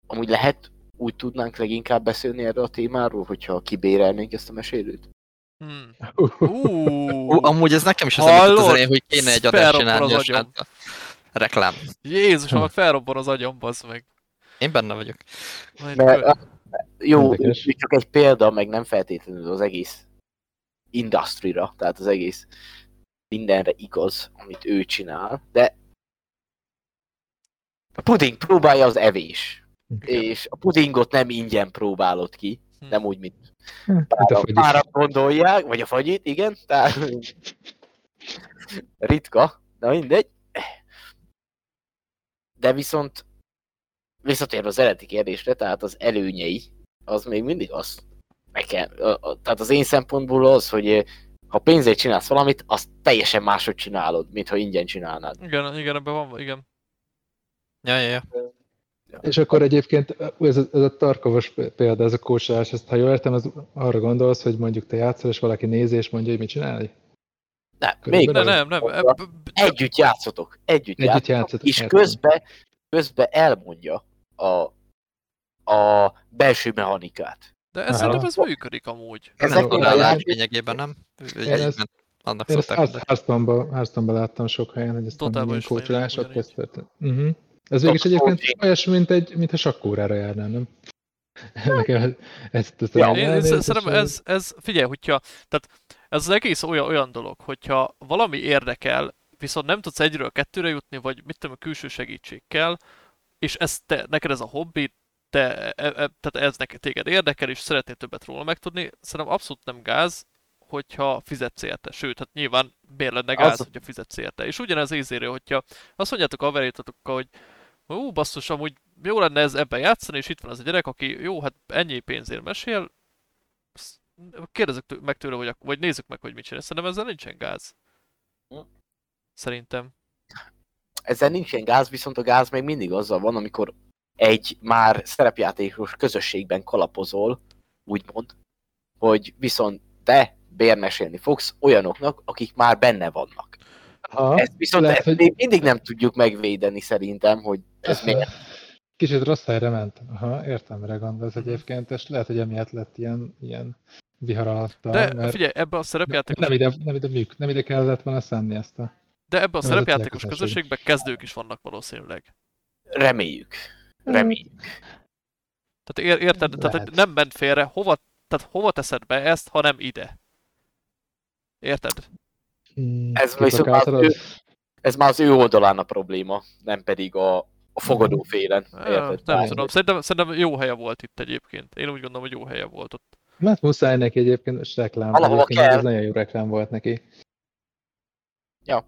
Amúgy lehet, úgy tudnánk leginkább beszélni erről a témáról, hogyha kibérelnénk ezt a mesélőt? Hmm. Ú, amúgy ez nekem is az említett az elején, hogy kéne egy adást csinálni az a sráccal. Reklám. Jézus, annak felrobban az agyam, bazd meg. Én benne vagyok. Majd Mert, a- jó, csak egy példa, meg nem feltétlenül az egész industrira, tehát az egész mindenre igaz, amit ő csinál, de a puding próbálja az evés, és a pudingot nem ingyen próbálod ki, Hm. nem úgy, mint Hát a pára, fagyis. pára gondolják, vagy a fagyit, igen, tehát (laughs) ritka, de mindegy. De viszont visszatérve az eredeti kérdésre, tehát az előnyei, az még mindig az meg kell, a- a- tehát az én szempontból az, hogy ha pénzért csinálsz valamit, azt teljesen máshogy csinálod, mint ha ingyen csinálnád. Igen, igen, ebben van, igen. Ja, ja, ja. És akkor egyébként ez a, ez a tarkovos példa, ez a kósálás, ezt ha jól értem, az arra gondolsz, hogy mondjuk te játszol, és valaki nézi, és mondja, hogy mit csinálj? Nem, még nem, nem. ebb- együtt játszotok, együtt, Együtt játszotok, és közben, közben elmondja a, a belső mechanikát. De ez szerintem ez működik amúgy. Ezek Ez a játék- lényegében nem? Annak Én ezt. Hearthstone-ban Hearthstone láttam sok helyen, hogy ezt Totálban nem is kócsolás, ott. Uh-huh. Ez végig is Coaching. egyébként olyasmi, mint egy, mint a sakkórára járnám, nem? Nekem ezt Ja, tudom Én, én sz- szerintem ez, ez, figyelj, hogyha, tehát ez az egész olyan, olyan dolog, hogyha valami érdekel, viszont nem tudsz egyről kettőre jutni, vagy mit tudom, a külső segítség kell, és ez te, neked ez a hobbi, te, e, e, tehát ez neked téged érdekel, és szeretnél többet róla megtudni, szerintem abszolút nem gáz, hogyha fizetsz érte. Sőt, hát nyilván miért lenne gáz, Az- hogyha fizetsz érte. És ugyanez ízére, hogyha azt mondjátok a verétatokkal, hogy Ú, basszus, amúgy jó lenne ez ebben játszani, és itt van az a gyerek, aki jó, hát ennyi pénzért mesél, kérdezzük meg tőle, ak- vagy nézzük meg, hogy mit csinál. Szerintem ezzel nincsen gáz. Hm. Szerintem. Ezzel nincsen gáz, viszont a gáz még mindig azzal van, amikor egy már szerepjátékos közösségben kalapozol, úgymond, hogy viszont te bérmesélni fogsz olyanoknak, akik már benne vannak. Ha, Ezt viszont lehet, ezt hogy- még mindig nem tudjuk megvédeni szerintem, hogy ez miért. Kicsit rossz helyre ment. Aha, értem, mire gondolsz egyébként, és lehet, hogy emiatt lett ilyen, ilyen vihar alatta, De mert figyelj, ebbe a szerepjátékos, nem ide, nem ide, műk, nem ide kellett volna szenni ezt a... de ebbe a a szerepjátékos közösségben kezdők is vannak valószínűleg. Reméljük. Reméljük. Tehát ér, érted? Tehát Lehet. hogy nem ment félre, hova, tehát hova teszed be ezt, ha nem ide? Érted? Hmm, Ez viszont már kiplakáltad? ő- Ez már az ő oldalán a probléma, nem pedig a, a fogadó félen. Érted? Nem tudom, szerintem, szerintem jó helye volt itt egyébként. Én úgy gondolom, hogy jó helye volt ott. Mert muszáj neki egyébként, és reklám. Valahova kell. Ez nagyon jó reklám volt neki. Ja.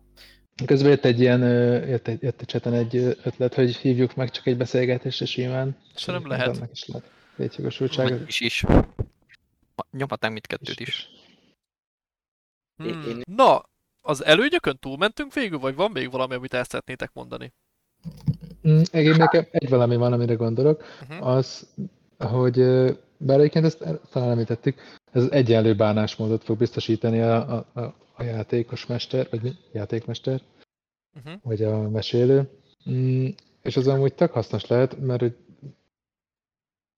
Közben jött egy ilyen, jött egy, jött egy cseten egy ötlet, hogy hívjuk meg csak egy beszélgetésre simán. És Szerintem lehet. Annak is lehet létjogosultsága. Vagy is is. Nyomhatnánk mindkettőt is. Én- Hmm. én- Na, az előnyökön túlmentünk végül, vagy van még valami, amit el szeretnétek mondani? Mm, Egyébként nekem egy valami van, amire gondolok, Uh-huh. az, hogy bár egyébként ezt talán említettük, ez egyenlő bánásmódot fog biztosítani a, a, a, a játékos mester, vagy mi? Játékmester, Uh-huh. vagy a mesélő. Mm, és az amúgy tök hasznos lehet, mert hogy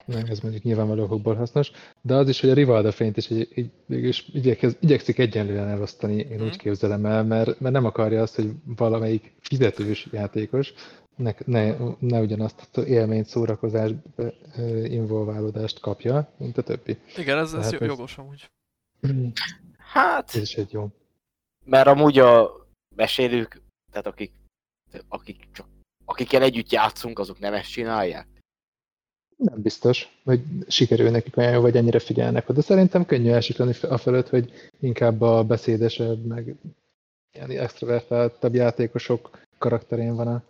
nem, ez mondjuk nyilvánvaló okokból hasznos, de az is, hogy a Rivalda fényt is így, igyekez, igyekszik egyenlően elosztani, én Mhm. úgy képzelem el, mert, mert nem akarja azt, hogy valamelyik fizetős játékos ne, ne, ne ugyanazt az élményt, szórakozás, involválódást kapja, mint a többi. Igen, ez, ez Tehát ez- jogos amúgy. Hát, Ez is egy jó. mert amúgy a mesélők, tehát akik, akik csak, akikkel együtt játszunk, azok nem ezt csinálják. Nem biztos, hogy sikerül nekik olyan jó, vagy ennyire figyelnek oda. Szerintem könnyű elsiklani a fölött, hogy inkább a beszédesebb, meg ilyen extrovertáltabb játékosok karakterén van a,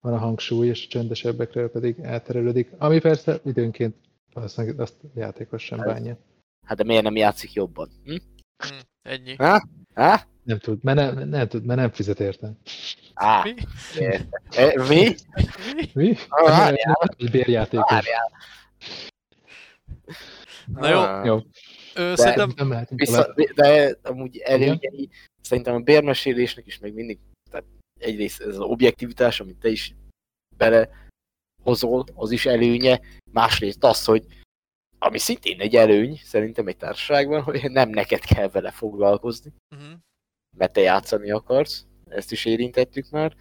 van a hangsúly, és a csöndesebbekről pedig elterelődik. Ami persze időnként valószínűleg azt a játékos sem Ez- bánja. Hát de miért nem játszik jobban? Hm? Hm, ennyi. Ha? Ha? Nem tud, mert nem, nem tud, mert nem fizet érte. Á, Mi? E, mi? Mi? Mi? Ah, várjál. Egy bérjátékos. Várjál. Na jó. Ah. Jó, Ö, szerintem, nem tovább. de amúgy előnyei, szerintem a bérmesélésnek is még mindig, tehát egyrészt ez az objektivitás, amit te is belehozol, az is előnye, másrészt az, hogy ami szintén egy előny, szerintem egy társaságban, hogy nem neked kell vele foglalkozni, uh-huh. Mert te játszani akarsz, ezt is érintettük már.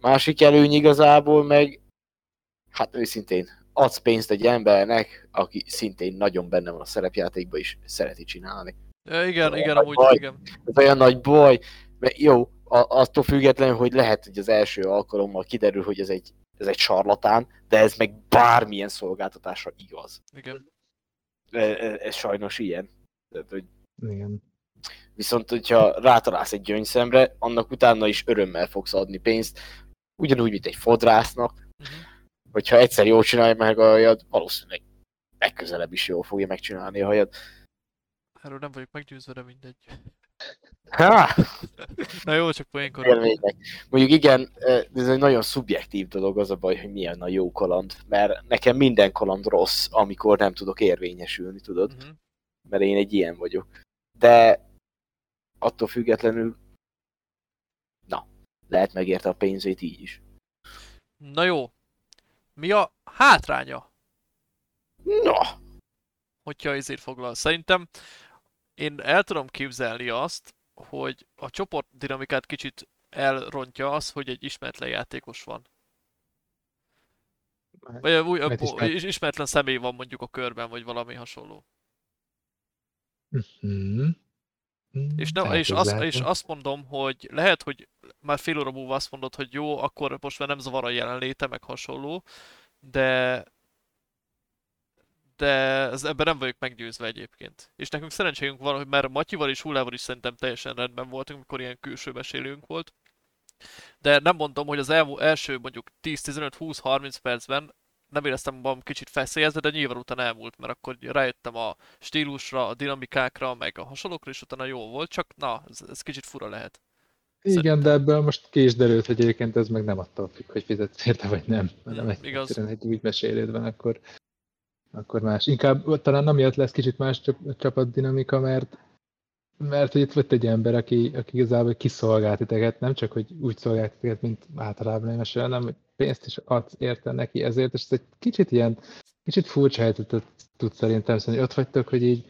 Másik előny igazából meg, hát őszintén, adsz pénzt egy embernek, aki szintén nagyon benne van a szerepjátékban, és szereti csinálni. igen, igen, Vagy amúgy, baj. igen. Ez olyan nagy baj, mert jó, a, attól függetlenül, hogy lehet, hogy az első alkalommal kiderül, hogy ez egy, ez egy sarlatán, de ez meg bármilyen szolgáltatásra igaz. igen. Ez, ez sajnos ilyen. Tehát, hogy Igen. Viszont, hogyha rátalálsz egy gyöngyszemre, annak utána is örömmel fogsz adni pénzt, ugyanúgy, mint egy fodrásznak. Uh-huh. Hogyha egyszer jól csinálja meg aljad, valószínűleg legközelebb is jól fogja megcsinálni a hajat. Erről nem vagyok meggyőzve, de mindegy. Ha! Na jó, csak. Élmények. Mondjuk igen, ez egy nagyon szubjektív dolog, az a baj, hogy milyen a jó kaland, mert nekem minden kaland rossz, amikor nem tudok érvényesülni, tudod? Mhm. Mert én egy ilyen vagyok. De attól függetlenül, na, lehet megérte a pénzét így is. Na jó. Mi a hátránya, Na, hogyha ezért foglal? Szerintem én el tudom képzelni azt, hogy a csoport dinamikát kicsit elrontja az, hogy egy ismeretlen játékos van. Vagy új, Mert ismert- is, ismeretlen személy van mondjuk a körben, vagy valami hasonló. Mhm. És, nem, és, azt, és azt mondom, hogy lehet, hogy már fél óra múlva azt mondod, hogy jó, akkor most már nem zavar a jelenléte, meg hasonló, de de ez, ebben nem vagyok meggyőzve egyébként. És nekünk szerencsénk van, hogy már Matyival és Hullával is szerintem teljesen rendben voltunk, amikor ilyen külső mesélőnk volt. De nem mondom, hogy az elmú, első mondjuk 10-15-20-30 percben nem éreztem magam kicsit feszélyezve, de nyilván utána elmúlt, mert akkor rájöttem a stílusra, a dinamikákra, meg a hasonlókra, és utána jó volt, csak na, ez, ez kicsit fura lehet. Igen, de ebből most ki is derült, hogy egyébként ez meg nem attól függ, hogy fizetsz érte vagy nem. Hanem egy, igaz. egy úgy meséléd van, akkor, akkor más. Inkább talán amiatt lesz kicsit más csap, csapatdinamika, mert mert hogy itt volt egy ember, aki, aki igazából kiszolgált titeket, nem csak, hogy úgy szolgált titeket, mint általában én mesél, hanem hogy pénzt is adsz érte neki ezért, és ez egy kicsit ilyen, kicsit furcsa helyzetet tud szerintem szóval, hogy ott vagytok, hogy így,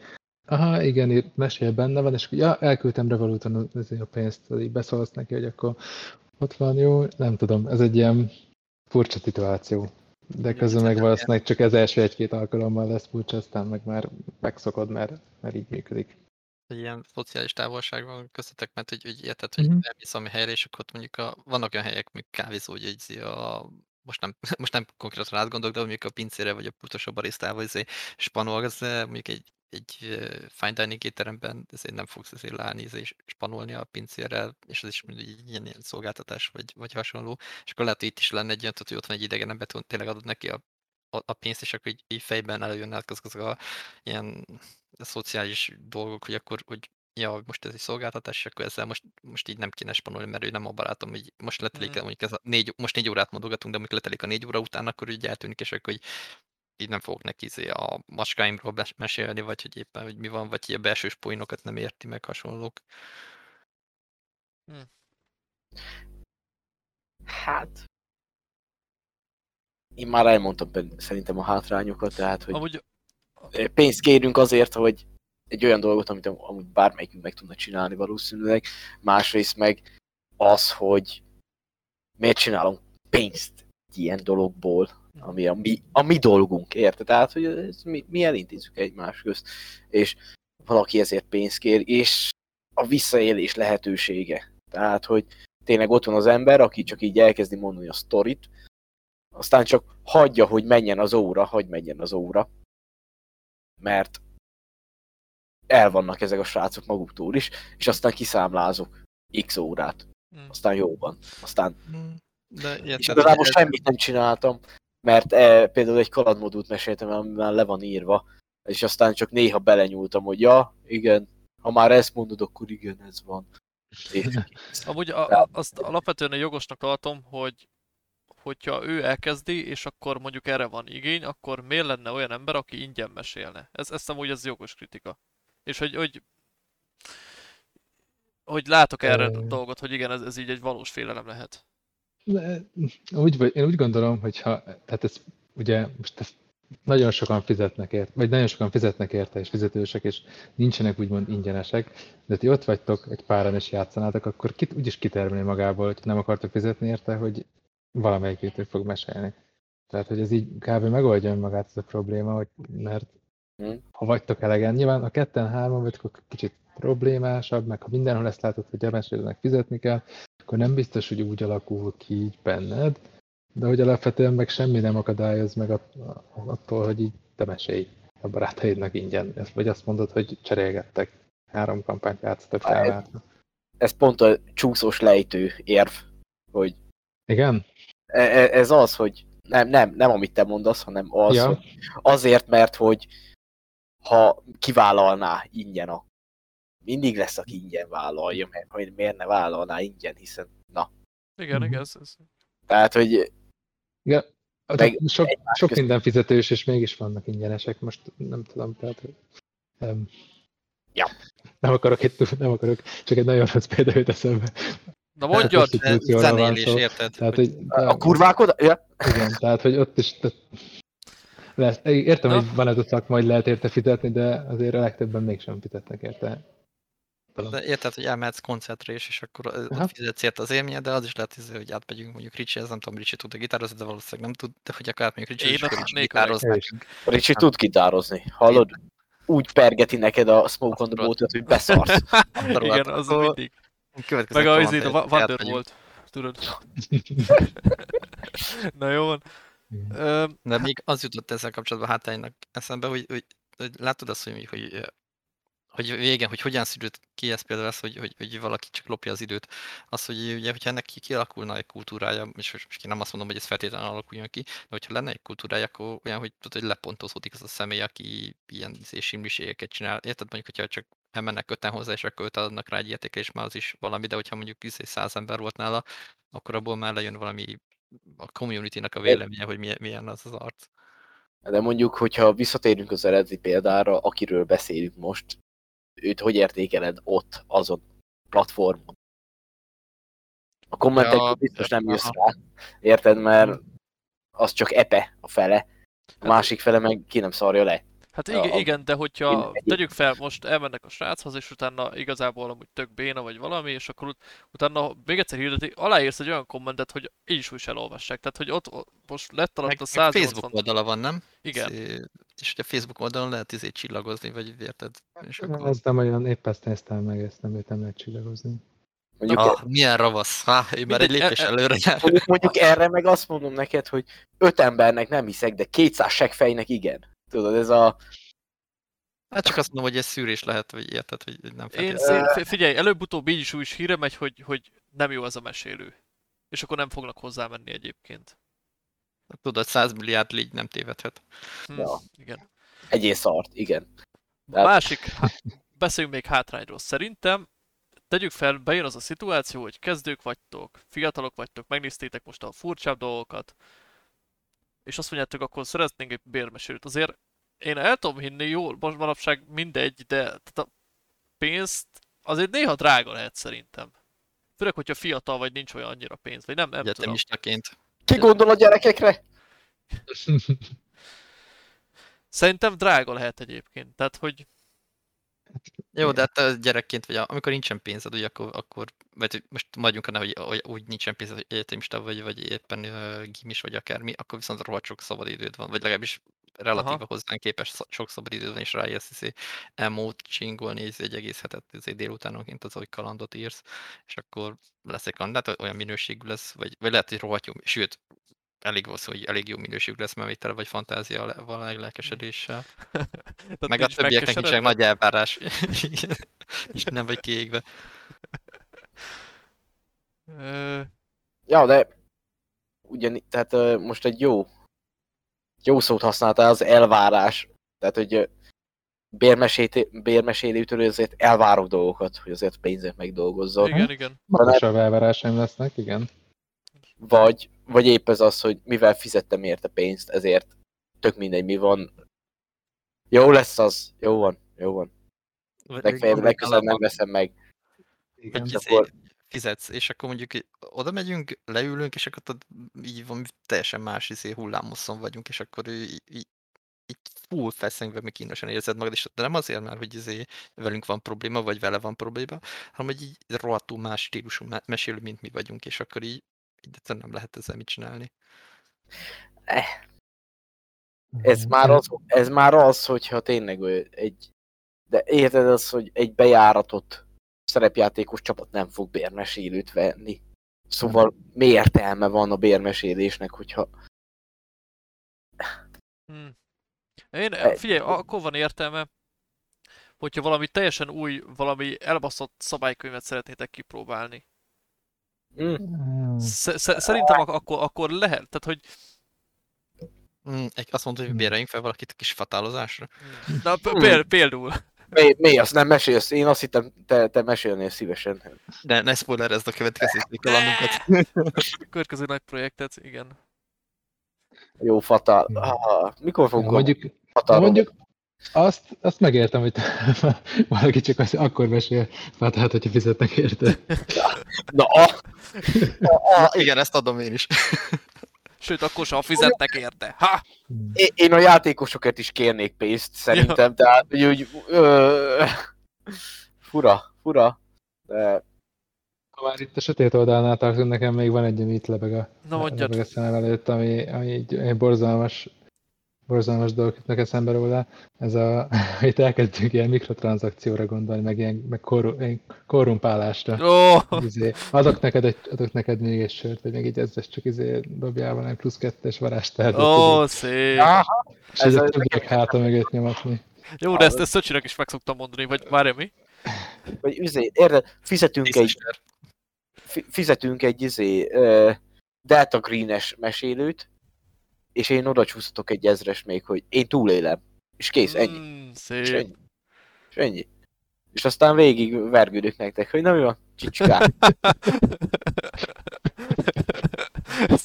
aha, igen, itt mesél benne van, és ja, elküldtem Revoluton a pénzt, így beszólsz neki, hogy akkor ott van, jó, nem tudom, ez egy ilyen furcsa szituáció. De közben meg valószínűleg csak ez első egy-két alkalommal lesz furcsa, aztán meg már megszokod, mert, mert így működik. Egy ilyen szociális távolság van köztetek, mert hogy, hogy érted, hogy Mhm. elmész ami helyre, és akkor ott mondjuk a, vannak olyan helyek, mint kávézó, hogy egy, a, most nem, (laughs) most nem konkrétan átgondolok, de mondjuk a pincére vagy a putos a barisztával izé, spanol, az mondjuk egy, egy fine dining étteremben ezért nem fogsz azért leállni izé, spanolni a pincérrel, és ez is egy ilyen, ilyen szolgáltatás vagy, vagy hasonló. És akkor lehet, hogy itt is lenne egy olyan, hogy ott van egy idegen ember, tényleg adod neki a, a, a pénzt, és akkor így, így fejben előjönne át azok a ilyen szociális dolgok, hogy akkor, hogy ja, most ez egy szolgáltatás, és akkor ezzel most, most így nem kéne spanolni, mert ő nem a barátom, hogy most letelik, Mm. mm. mondjuk ez a négy, most négy órát mondogatunk, de amikor letelik a négy óra után, akkor így eltűnik, és akkor így, így nem fogok neki izé a macskáimról mesélni, vagy hogy éppen, hogy mi van, vagy hogy a belsős poénokat nem érti meg hasonlók. hát... Én már elmondtam szerintem a hátrányokat, tehát, hogy Amúgy pénzt kérünk azért, hogy egy olyan dolgot, amit am- amúgy bármelyikünk meg tudna csinálni valószínűleg. Másrészt meg az, hogy miért csinálunk pénzt ilyen dologból, ami a mi, a mi dolgunk, érted? Tehát, hogy ez mi, mi elintézzük egymás közt, és valaki ezért pénzt kér, és a visszaélés lehetősége. Tehát, hogy tényleg ott van az ember, aki csak így elkezdi mondani a sztorit, aztán csak hagyja, hogy menjen az óra, hagy menjen az óra, mert el vannak ezek a srácok maguktól is, és aztán kiszámlázok x órát, Mm. aztán jó van. Aztán, De és igazából ez- semmit nem csináltam, mert e, például egy kalandmodult meséltem, ami már le van írva, és aztán csak néha belenyúltam, hogy ja, igen, ha már ezt mondod, akkor igen, ez van. Amúgy a, a, azt alapvetően jogosnak tartom, hogy hogyha ő elkezdi, és akkor mondjuk erre van igény, akkor miért lenne olyan ember, aki ingyen mesélne? Ez, ez amúgy ez jogos kritika. És hogy, hogy, hogy látok erre Ö. dolgot, hogy igen, ez, ez így egy valós félelem lehet. De, úgy, vagy- én úgy gondolom, hogy ha, tehát ez ugye most ezt nagyon sokan fizetnek érte, vagy nagyon sokan fizetnek érte, és fizetősek, és nincsenek úgymond ingyenesek, de ti ott vagytok, egy páran is játszanátok, akkor kit, úgyis kitermelni magából, hogy nem akartok fizetni érte, hogy valamelyik fog mesélni. Tehát, hogy ez így kb. megoldja önmagát ez a probléma, hogy mert Hm. ha vagytok elegen, nyilván a ketten, hárman vagytok, akkor kicsit problémásabb, meg ha mindenhol ezt látod, hogy a mesélőnek fizetni kell, akkor nem biztos, hogy úgy alakul ki így benned, de hogy alapvetően meg semmi nem akadályoz meg att- attól, hogy így te mesélj a barátaidnak ingyen. Ezt- Vagy azt mondod, hogy cserélgettek, három kampányt Hát, felváltva. ez pont a csúszós lejtő érv, hogy Igen? E- e- ez az, hogy nem, nem, nem amit te mondasz, hanem az, Ja. hogy azért, mert hogy ha kivállalná ingyen a mindig lesz, aki ingyen vállalja, mert hogy miért ne vállalná ingyen, hiszen na. Igen, Mhm. igen, ez, ez. Tehát, hogy Igen. Meg Meg sok, sok minden fizetős, és mégis vannak ingyenesek. Most nem tudom, tehát... Um, Ja. Nem akarok, itt, nem akarok, csak egy nagyon rossz példa jut eszembe. Na mondjad! Zenélés, érted? Tehát, Hogy- a kurvák oda, ja, Igen, tehát, hogy ott is... Tehát, lesz, értem, Na. hogy van ez a szakma, hogy lehet érte fizetni, de azért a legtöbben mégsem fizetnek érte. De érted, hogy elmehetsz koncertre is, és akkor ott fizetsz érte az élményed, de az is lehet, hogy átmegyünk mondjuk Ricsi, ez nem tudom, Ricsi tud gitározni, de valószínűleg nem tud, de hogy akár átmegyünk Ricsi, és akkor Ricsi tudnék, gitároz hogy- nekünk. Ricsi tud gitározni, hallod? Úgy pergeti neked a Smoke on the boat hogy beszarsz. (laughs) igen, az Akkor mindig. Következő Meg a, izé, a. Wonderbolt. Tudod. (laughs) Na jó van. De még az jutott ezzel kapcsolatban hátánynak eszembe, hogy, hogy, hogy látod azt, hogy, hogy, hogy végén, hogy hogyan szűrült ki ez például az, hogy, hogy, hogy valaki csak lopja az időt. Az, hogy ugye, hogyha ennek ki- kialakulna egy kultúrája, és most most én nem azt mondom, hogy ez feltétlenül alakuljon ki, de hogyha lenne egy kultúrája, akkor olyan, hogy tudod, hogy lepontozódik az a személy, aki ilyen izé, simliségeket csinál. Érted, mondjuk, hogyha csak elmennek köten hozzá, és akkor őt adnak rá egy értékelés, már az is valami, de hogyha mondjuk izé, száz ember volt nála, akkor abból már lejön valami a community-nak a véleménye, hogy milyen, milyen az az arc. De mondjuk, hogyha visszatérünk az eredeti példára, akiről beszélünk most, őt hogy értékeled ott, azon platformon? A kommentekből Ja, biztos nem jössz rá, érted, mert az csak epe a fele, a másik fele meg ki nem szarja le. Hát A- igen, igen, de hogyha tegyük fel, most elmennek a sráchoz, és utána igazából amúgy tök béna vagy valami, és akkor ut- utána még egyszer hirdeti, aláírsz egy olyan kommentet, hogy így is úgy is elolvassák. Tehát, hogy ott, ott most lett alatt Meg, a meg 180... Facebook oldala van, nem? Igen. Izé, És ugye Facebook oldalon lehet izé csillagozni, vagy érted? És akkor... Ez nem olyan, épp ezt néztem meg, ezt nem, nem lehet csillagozni. Mondjuk, Ah, milyen ravasz. Ha, én már egy lépés e- e- előre jár. mondjuk, mondjuk erre meg azt mondom neked, hogy öt embernek nem hiszek, de 200 seggfejnek igen. Tudod, ez a... Hát csak azt mondom, hogy ez szűrés lehet, vagy érted, hogy nem Én feltétlenül. fi- figyelj, előbb-utóbb így is úgy is híre megy, hogy, hogy nem jó ez a mesélő. És akkor nem fognak hozzámenni egyébként. Tudod, 100 milliárd légy nem tévedhet. Hm, Ja. Igen. Egyén szart, igen. A Tehát- másik, há- beszéljünk még hátrányról. Szerintem tegyük fel, bejön az a szituáció, hogy kezdők vagytok, fiatalok vagytok, megnéztétek most a furcsább dolgokat, és azt mondjátok, akkor szeretnénk egy bérmesélőt. Azért én el tudom hinni, jó, most manapság mindegy, de tehát a pénzt azért néha drága lehet szerintem. Főleg, hogyha fiatal vagy, nincs olyan annyira pénz, vagy nem, nem tudom. Egyetemistaként. Ki gondol a gyerekekre? (laughs) Szerintem drága lehet egyébként, tehát hogy Jó, de hát gyerekként, vagy amikor nincsen pénzed, ugye akkor, akkor vagy most maradjunk annál, hogy, hogy úgy nincsen pénzed, hogy egyetemista vagy, vagy éppen uh, gimis vagy akármi, akkor viszont rohadt sok szabadidőd van, vagy legalábbis relatíve Aha. hozzánk képes sok szabadidőd van, és ráérsz izé, emót csingolni izé, egy egész hetet izé, délutánonként az, hogy kalandot írsz, és akkor lesz egy kaland, hát olyan minőségű lesz, vagy, vagy lehet, hogy rohadt jó, sőt, elég valószínű, hogy elég jó minőségű lesz, mert még tele vagy fantáziával, lelkesedéssel. (laughs) tehát Meg a többieknek nincsen nagy elvárás. (laughs) És nem vagy kiégve. (laughs) Ja, de ugyan, tehát most egy jó, jó szót használtál, az elvárás. Tehát, hogy bérmesélőtől azért elvárok dolgokat, hogy azért pénzért megdolgozzon. igen, igen. Magasabb elvárásaim lesznek, igen. Vagy, vagy épp ez az, hogy mivel fizettem érte pénzt, ezért tök mindegy, mi van. Jó lesz az, jó van, jó van. Legfeljebb, legközelebb nem veszem meg. igen. Izé, akkor- fizetsz, és akkor mondjuk oda megyünk, leülünk, és akkor tudod, így van, teljesen más izé, hullámosszon vagyunk, és akkor így, így, így full feszengve, még kínosan érzed magad, és de nem azért, mert hogy izé, velünk van probléma, vagy vele van probléma, hanem hogy így rohadtul más stílusú me- mesélő, mint mi vagyunk, és akkor így, így egyszerűen nem lehet ezzel mit csinálni. Ez már az, ez már az hogyha tényleg egy... De érted az, hogy egy bejáratott szerepjátékos csapat nem fog bérmesélőt venni. Szóval mi értelme van a bérmesélésnek, hogyha... Hm. Én, Egy- figyelj, akkor van értelme, hogyha valami teljesen új, valami elbaszott szabálykönyvet szeretnétek kipróbálni. Hm, Hmm. Sz- sz- szerintem ak- akkor, akkor lehet, tehát hogy Mm, egy- azt mondta, hogy Hmm. béreljünk fel valakit kis fatálozásra. Na, p- péld, például. Mi, mi azt nem mesélsz? Én azt hittem, te, te mesélnél szívesen. De ne spoilerezd a következő kalandunkat. Következő nagy projektet, igen. Jó, fatál. Hmm. Ah, mikor fogunk mondjuk, de fatálról? mondjuk azt, azt megértem, hogy (laughs) valaki csak az, akkor mesél fatát, hogyha fizetnek érte. Na, ah, (laughs) ah, ah, Igen, ezt adom én is. (laughs) Sőt, akkor sem fizetnek érte. Ha! én, én a játékosokat is kérnék pénzt, szerintem, tehát hogy úgy, ö, fura, fura, de Ha már itt a sötét oldalnál tartunk, nekem még van egy, ami itt lebeg a, Na mondjad. lebeg a szemem előtt, ami, ami egy, egy borzalmas, borzalmas dolog jutnak eszembe róla. Ez a, (laughs) itt elkezdtünk ilyen mikrotranszakcióra gondolni, meg ilyen meg korru, ilyen korrumpálásra. Ó, Izé, adok, neked egy, adok neked még egy sört, vagy még egy ezres, csak izé dobjál valami plusz kettes varázstárgyat. ó, tudod, szép. Aha, és ez ezzel a- tudják háta mögött nyomatni. Jó, de ezt, ezt Szöcsinek is meg szoktam mondani, vagy várja mi? vagy üzé, érted, fizetünk egy, fi- fizetünk egy izé, uh, Delta Green-es mesélőt, és én oda csúsztatok egy ezres még, hogy én túlélem. És kész, ennyi. Mm, És szép. ennyi. És ennyi. És aztán végig vergődök nektek, hogy na mi van, csicskák.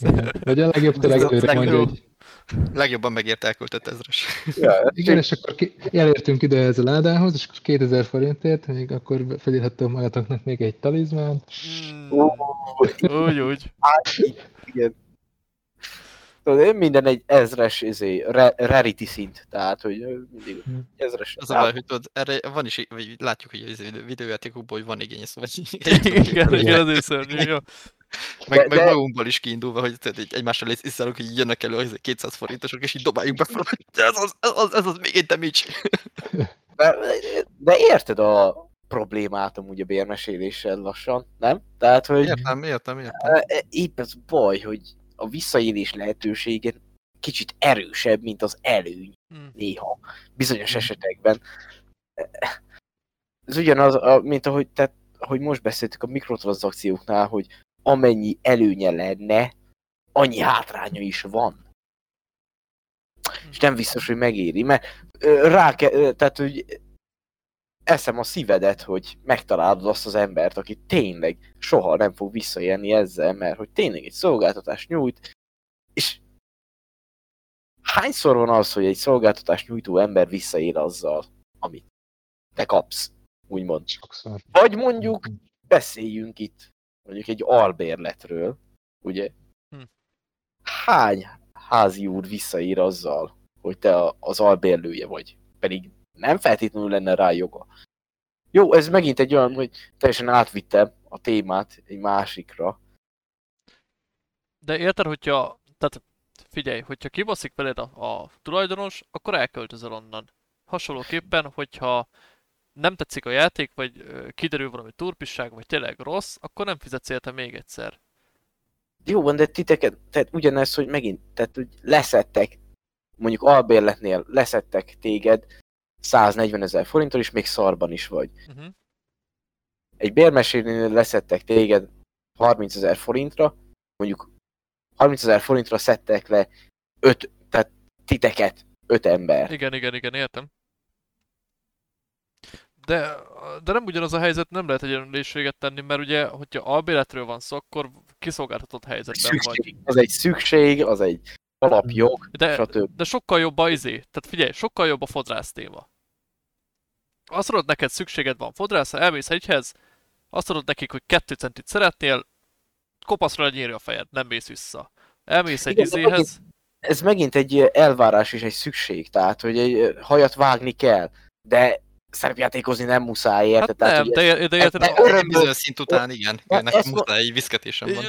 Igen. (laughs) Vagy a legjobb tényleg előre mondja, hogy Legjobban megért elköltött ezres. ja, (laughs) igen, és akkor ki, elértünk ide ez a ládához, és akkor 2000 forintért, még akkor felírhattok magatoknak még egy talizmánt. Mm, Ó, Úgy, úgy. igen. Tudod, minden egy ezres izé, ra- rarity szint, tehát, hogy mindig Hm. ezres. Az a baj, hogy tudod, erre van is, vagy látjuk, hogy az videójátékokból, hogy van igény, szóval Igen, igen, azért szörnyű. Jó. meg, De- meg de- magunkból is kiindulva, hogy tudod, így egymással iszálunk, hogy jönnek elő az 200 forintosok, és így dobáljuk be fel, hogy ez az, ez az, ez az még egy damage. De, de érted a problémát amúgy a bérmeséléssel lassan, nem? Tehát, hogy Értem, értem, értem. e- e- épp ez baj, hogy a visszaélés lehetősége kicsit erősebb, mint az előny Mm. néha, bizonyos esetekben. Ez ugyanaz, mint ahogy, tehát, ahogy most beszéltük a mikrotranszakcióknál, hogy amennyi előnye lenne, annyi hátránya is van. És nem biztos, hogy megéri, mert rá ke, ö, tehát, hogy eszem a szívedet, hogy megtalálod azt az embert, aki tényleg soha nem fog visszaélni ezzel, mert hogy tényleg egy szolgáltatást nyújt, és hányszor van az, hogy egy szolgáltatást nyújtó ember visszaél azzal, amit te kapsz, úgymond. Sokszor. Vagy mondjuk beszéljünk itt mondjuk egy albérletről, ugye? Hm. Hány házi úr visszaír azzal, hogy te az albérlője vagy, pedig nem feltétlenül lenne rá joga. Jó, ez megint egy olyan, hogy teljesen átvittem a témát egy másikra. De érted, hogyha, tehát figyelj, hogyha kibaszik veled a, a tulajdonos, akkor elköltözel onnan. Hasonlóképpen, hogyha nem tetszik a játék, vagy kiderül valami turpisság, vagy tényleg rossz, akkor nem fizetsz érte még egyszer. Jó van, de titeket, tehát ugyanez, hogy megint, tehát hogy leszettek, mondjuk albérletnél leszettek téged 140 ezer forinttal, és még szarban is vagy. Uh-huh. egy bérmesélénél leszettek téged 30 ezer forintra, mondjuk 30 ezer forintra szedtek le 5, tehát titeket, 5 ember. Igen, igen, igen, értem. De, de nem ugyanaz a helyzet, nem lehet egyenlőséget tenni, mert ugye, hogyha albéletről van szó, akkor kiszolgáltatott helyzetben vagy. Szükség, az egy szükség, az egy alapjog, De, stb. de sokkal jobb a izé. Tehát figyelj, sokkal jobb a fodrász téma. Azt mondod neked szükséged van fodrászra, elmész egyhez, azt mondod nekik, hogy kettő centit szeretnél, kopaszra legyéri a fejed, nem mész vissza. Elmész egy Igen, de izéhez, Ez megint egy elvárás és egy szükség, tehát hogy egy hajat vágni kell, de szerepjátékozni nem muszáj, érted? hát tehát, nem, de, de érted, de- örömből- Egy bizonyos szint után, igen. Nekem muszáj, egy viszketésem van.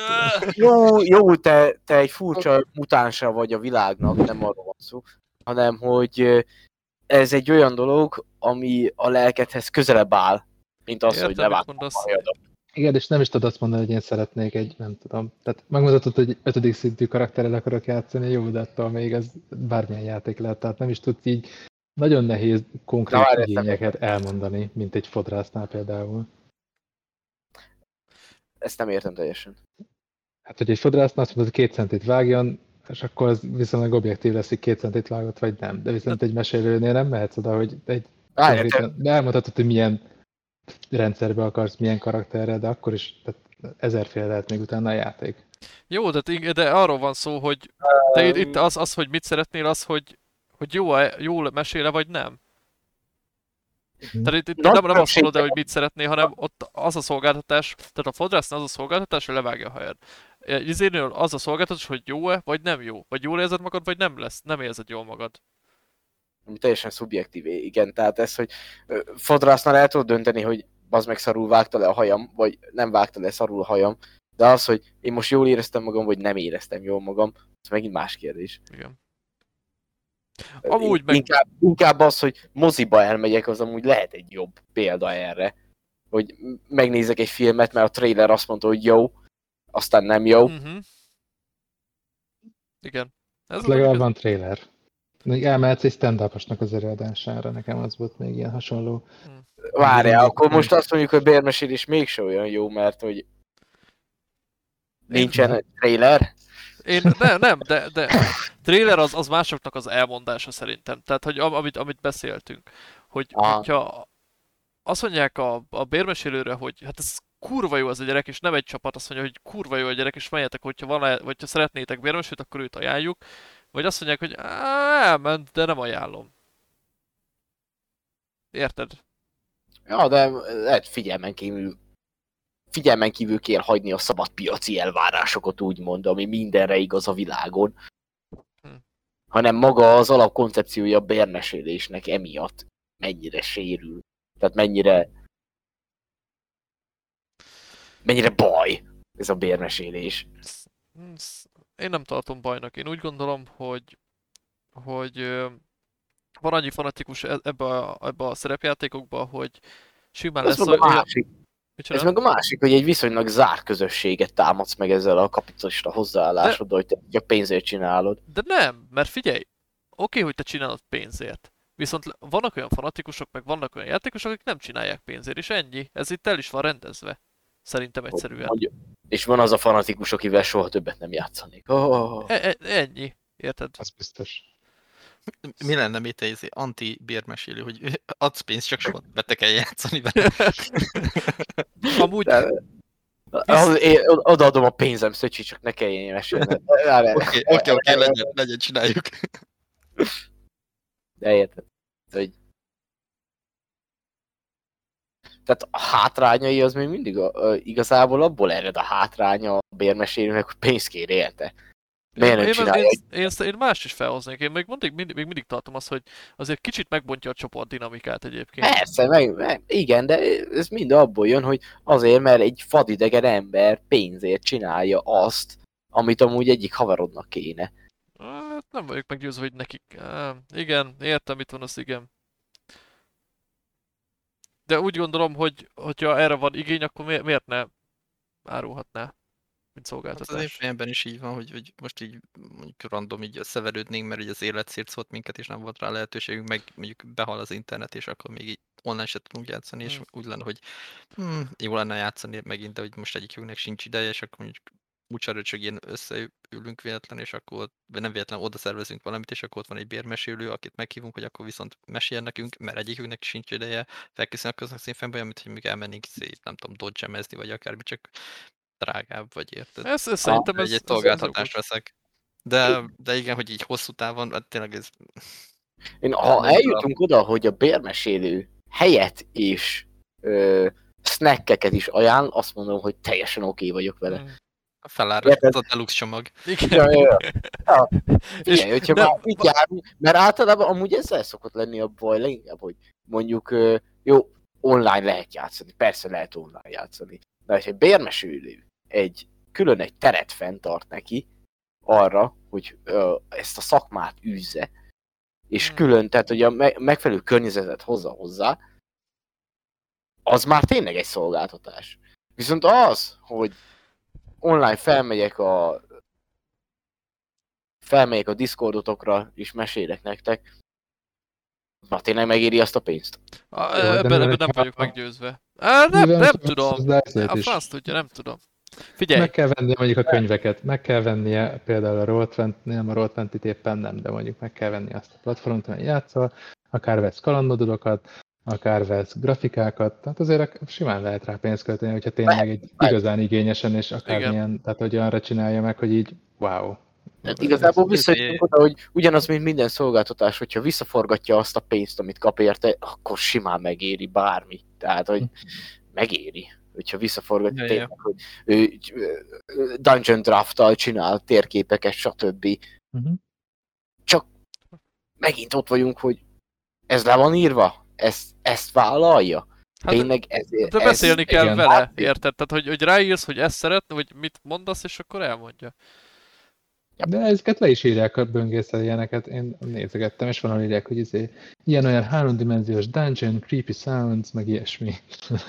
Jó, jó, te, te egy furcsa mutánsa vagy a világnak, nem arról van szó, hanem hogy ez egy olyan dolog, ami a lelkedhez közelebb áll, mint az, Értem, hogy mondasz. a hajadat. Igen, és nem is tudod azt mondani, hogy én szeretnék egy, nem tudom. Tehát megmutatod, hogy ötödik szintű karakterrel akarok játszani, jó, de attól még ez bármilyen játék lehet. Tehát nem is tudsz így nagyon nehéz konkrét Na, igényeket elmondani, mint egy fodrásznál például. Ezt nem értem teljesen. Hát, hogy egy fodrásznál azt mondod, hogy két centit vágjon, és akkor az viszonylag objektív lesz, hogy két centit vágott, vagy nem. De viszont egy mesélőnél nem mehetsz oda, hogy egy Konkrétan- de elmondhatod, hogy milyen rendszerbe akarsz, milyen karakterre, de akkor is tehát ezerféle lehet még utána a játék. Jó, de, de arról van szó, hogy de itt, az, az, hogy mit szeretnél, az, hogy, hogy jó, jól meséle, vagy nem. Tehát itt, itt nem, nem azt mondod, hogy mit szeretnél, hanem ott az a szolgáltatás, tehát a fodrásznál az a szolgáltatás, hogy levágja a hajad. Izénél az a szolgáltatás, hogy jó-e, vagy nem jó. Vagy jól érzed magad, vagy nem lesz, nem érzed jól magad. Ami teljesen szubjektív, igen. Tehát ez, hogy fodrásznál el tudod dönteni, hogy az meg szarul vágta le a hajam, vagy nem vágta le szarul a hajam, de az, hogy én most jól éreztem magam, vagy nem éreztem jól magam, az megint más kérdés. Igen. Amúgy meg- Inkább, inkább az, hogy moziba elmegyek, az amúgy lehet egy jobb példa erre. Hogy megnézek egy filmet, mert a trailer azt mondta, hogy jó, aztán nem jó. Uh-huh. Igen. Ez Ez legalább van trailer. Még elmehetsz egy stand az előadására, nekem az volt még ilyen hasonló. Várjál, Igen. akkor most azt mondjuk, hogy bérmesélés mégse olyan jó, mert hogy nincsen trailer. Én, nem, nem, de, de trailer az, az másoknak az elmondása szerintem. Tehát, hogy am- amit, amit beszéltünk. Hogy, Aha. hogyha azt mondják a, a bérmesélőre, hogy hát ez kurva jó az a gyerek, és nem egy csapat azt mondja, hogy kurva jó a gyerek, és menjetek, hogyha, van, vagy ha szeretnétek bérmesült, akkor őt ajánljuk. Vagy azt mondják, hogy "Á, elment, de nem ajánlom. Érted? Ja, de lehet figyelmen kívül figyelmen kívül kell hagyni a szabad piaci elvárásokat, úgymond, ami mindenre igaz a világon. Hm. Hanem maga az alapkoncepciója a bérmesélésnek emiatt mennyire sérül. Tehát mennyire mennyire baj ez a bérmesélés. Én nem tartom bajnak. Én úgy gondolom, hogy, hogy van annyi fanatikus e- ebbe a, ebbe a szerepjátékokba, hogy simán Ez lesz meg a másik, Micsoda? ez meg a másik, hogy egy viszonylag zárt közösséget támadsz meg ezzel a kapitalista hozzáállásoddal, hogy te csak pénzért csinálod. De nem, mert figyelj, oké, hogy te csinálod pénzért. Viszont vannak olyan fanatikusok, meg vannak olyan játékosok, akik nem csinálják pénzért, és ennyi. Ez itt el is van rendezve. Szerintem egyszerűen. Hogy- És van az a fanatikus, akivel soha többet nem játszanék. Oh. E- e- ennyi. Érted? Az biztos. Mi lenne mit izé, anti-bérmesélő, hogy adsz pénzt, csak soha be kell játszani vele. (laughs) Amúgy, De- Ahhoz én odaadom a pénzem, Szöcsi, csak ne kelljen mesélni. (laughs) Oké, oké, oké, legyen, legyen, csináljuk. De érted? Hogy... Tehát a hátrányai az még mindig a, a, igazából abból ered a hátránya a bérmesélőnek, hogy pénzt kér érte. Miért nem én, én, én, én, én más is felhoznék. Én még mindig, mindig, még mindig tartom azt, hogy azért kicsit megbontja a csoport dinamikát egyébként. Persze, meg, meg, igen, de ez mind abból jön, hogy azért, mert egy vadidegen ember pénzért csinálja azt, amit amúgy egyik haverodnak kéne. Hát nem vagyok meggyőzve, hogy nekik... Á, igen, értem, mit van az igen. De úgy gondolom, hogy hogyha erre van igény, akkor miért, miért ne árulhatná, mint Hát az én szolgáltatás? fejemben is így van, hogy, hogy most így mondjuk random így összeverődnénk, mert így az élet szétszolt minket, és nem volt rá lehetőségünk, meg mondjuk behal az internet, és akkor még így online se tudunk játszani, és Hmm. úgy lenne, hogy hm, jó lenne játszani megint, de hogy most egyikünknek sincs ideje, és akkor mondjuk úcsaröcsögén összeülünk véletlen, és akkor, vagy nem véletlen oda szervezünk valamit, és akkor ott van egy bérmesélő, akit meghívunk, hogy akkor viszont mesél nekünk, mert egyikünknek sincs ideje felkészülni a közönszínfembe, amit hogy még elmennénk szét, nem tudom, dodgemezni, vagy akármi, csak drágább, vagy érted? Ez, ez szerintem ez, egy, szolgáltatást veszek. De, de igen, hogy így hosszú távon, hát tényleg ez Én, ha eljutunk oda, hogy a bérmesélő helyet és ö, snackeket is ajánl, azt mondom, hogy teljesen oké vagyok vele. Mm. A felárat, Érted? az a deluxe csomag. Igen. Ja, ja, ja. És Figyelj, hogyha nem- már így járunk, mert általában amúgy ezzel szokott lenni a baj leginkább, hogy mondjuk jó, online lehet játszani, persze lehet online játszani, de hogyha egy bérmesülő egy külön egy teret fenntart neki arra, hogy ö, ezt a szakmát űzze, és Hmm. külön, tehát hogy a me- megfelelő környezetet hozza hozzá, az már tényleg egy szolgáltatás. Viszont az, hogy online felmegyek a felmegyek a Discordotokra, és mesélek nektek, na tényleg megéri azt a pénzt. A, ebben, ebben nem vagyok meggyőzve. Á, nem, nem tudom. A franc tudja, nem tudom. Figyelj, Meg kell vennie mondjuk a könyveket, meg kell vennie például a Roll20, nem a Roll20 éppen nem, de mondjuk meg kell venni azt a platformot, amelyen játszol, akár vesz kalandmodulokat, akár vesz grafikákat, tehát azért simán lehet rá pénzt költeni, hogyha tényleg egy igazán igényesen és akármilyen, tehát hogy olyanra csinálja meg, hogy így wow. Hát igazából visszajutunk oda, hogy ugyanaz, mint minden szolgáltatás, hogyha visszaforgatja azt a pénzt, amit kap érte, akkor simán megéri bármi. Tehát, hogy megéri, hogyha visszaforgatja Ja, ja, ja. tényleg, hogy ő, Dungeon Draft-tal csinál térképeket, stb. Uh-huh. Csak megint ott vagyunk, hogy ez le van írva, ezt, ezt vállalja. Hát, Tényleg ez, de ez, beszélni kell igen. vele, érted? Tehát, hogy, hogy ráírsz, hogy ezt szeretne, vagy mit mondasz, és akkor elmondja. De ezeket le is írják a böngészel ilyeneket, én nézegettem, és van, ahol írják, hogy izé, ilyen-olyan háromdimenziós dungeon, creepy sounds, meg ilyesmi.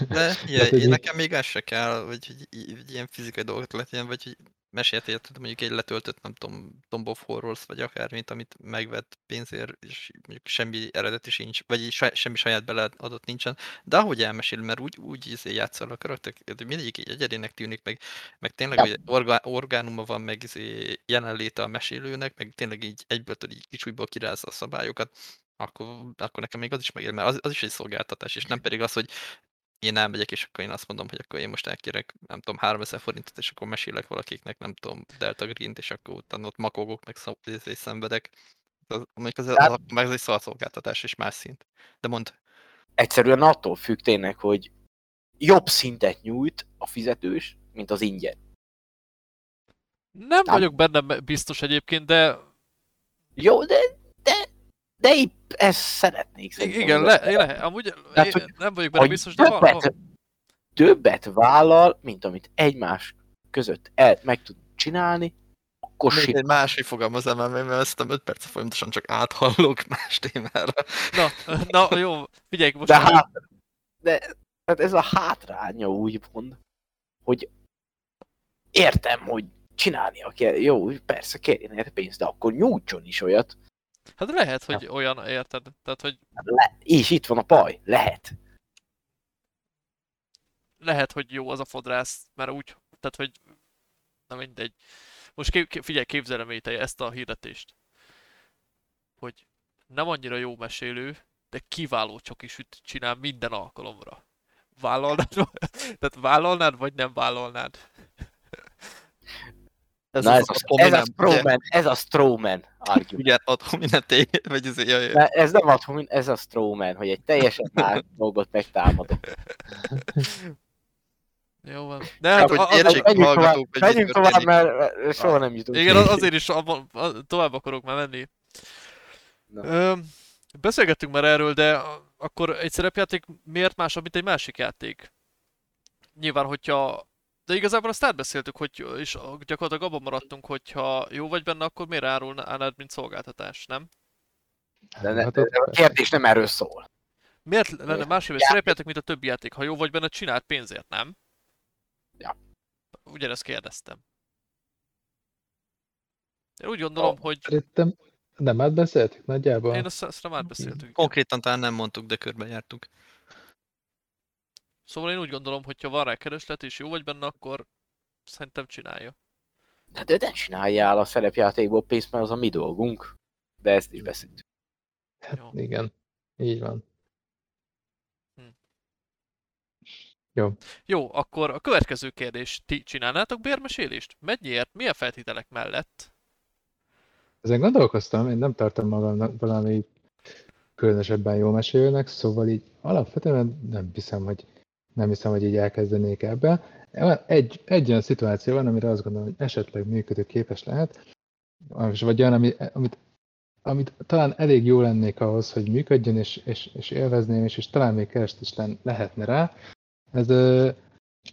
De (laughs) ugye, Hát, hogy én nekem még ez se kell, vagy hogy, hogy ilyen fizikai dolgot legyen, vagy hogy mesélt érted, mondjuk egy letöltött, nem tudom, Tomb of Horrors, vagy akármit, amit megvett pénzért, és mondjuk semmi eredeti sincs, vagy semmi saját beleadott nincsen, de ahogy elmesél, mert úgy, úgy izé játszol a karaktereket, hogy mindegyik egy egyedinek tűnik, meg, meg tényleg, hogy orga, orgánuma van, meg izé jelenléte a mesélőnek, meg tényleg így egyből tudod, így kicsújból kirázza a szabályokat, akkor, akkor nekem még az is megér, mert az, az is egy szolgáltatás, és nem pedig az, hogy én elmegyek, és akkor én azt mondom, hogy akkor én most elkérek, nem tudom, 3000 forintot, és akkor mesélek valakiknek, nem tudom, Delta Green-t, és akkor utána ott makogok, meg szó, és szenvedek. Az, mondjuk az, az, az, meg az egy szalszolgáltatás, és más szint. De mond, egyszerűen attól függ tényleg, hogy jobb szintet nyújt a fizetős, mint az ingyen. Nem Nem. vagyok benne biztos egyébként, de Jó, de, de, épp ezt szeretnék. igen, le, le, amúgy Tehát, én hogy- nem vagyok benne biztos, de van, van. többet, többet vállal, mint amit egymás között el, meg tud csinálni, akkor még simán. egy másik fogalmazám, mert mert ezt 5 perc folyamatosan csak áthallok más témára. Na, na jó, figyelj, most De hát, de tehát ez a hátránya úgymond, hogy értem, hogy csinálnia kell, jó, persze kérjen érte pénzt, de akkor nyújtson is olyat, hát lehet, hogy olyan, érted? Tehát, hogy le, és itt van a paj, lehet. lehet, hogy jó az a fodrász, mert úgy, tehát, hogy na mindegy. Most kép, kép, figyelj, képzelem Ételje ezt a hirdetést. Hogy nem annyira jó mesélő, de kiváló csoki süt csinál minden alkalomra. Vállalnád, (laughs) tehát vállalnád, vagy nem vállalnád? Ez Na ez, az ez, ez a Hominem, ugye? Strawman, ez a Strawman argument. Igen, ad hominem vagy ez jaj, Ne, ez nem ad, homin- ez a Strawman, hogy egy teljesen más (laughs) dolgot megtámadok. Jó van. De hát, hogy a, a, értsék. a, hallgatók, hogy menjünk tovább mert mert soha nem jutunk. igen, az- azért is abban, a, tovább akarok már menni. Ö, beszélgettünk már erről, de a- akkor egy szerepjáték miért másabb, mint egy másik játék? Nyilván, hogyha... De igazából azt átbeszéltük, hogy és gyakorlatilag abban maradtunk, hogyha jó vagy benne, akkor miért árulnád, mint szolgáltatás, nem? De, ne, Hát de ott a kérdés nem erről szól. Miért lenne egy szerepjáték, mint a többi játék? Ha jó vagy benne, csináld pénzért, nem? Ja. Ugyanezt kérdeztem. Én úgy gondolom, hogy Szerintem nem átbeszéltük nagyjából. én azt, azt nem átbeszéltük. Konkrétan talán nem mondtuk, de körbejártuk. Szóval én úgy gondolom, hogy ha van rá kereslet és jó vagy benne, akkor szerintem csinálja. De, de ne csináljál a szerepjátékból pénzt, mert az a mi dolgunk. De ezt is beszéltük. Hát, Jó. igen, így van. Jó, akkor a következő kérdés. Ti csinálnátok bérmesélést? Mennyiért? Milyen feltételek mellett? Ezen gondolkoztam, én nem tartom magam valami különösebben jó mesélőnek, szóval így alapvetően nem hiszem, hogy nem hiszem, hogy így elkezdenék ebbe. Egy, egy olyan szituáció van, amire azt gondolom, hogy esetleg működőképes lehet, és vagy olyan, ami, amit, amit talán elég jó lennék ahhoz, hogy működjön, és, és, és élvezném, és, és talán még kereszt is lehetne rá. Ez ö,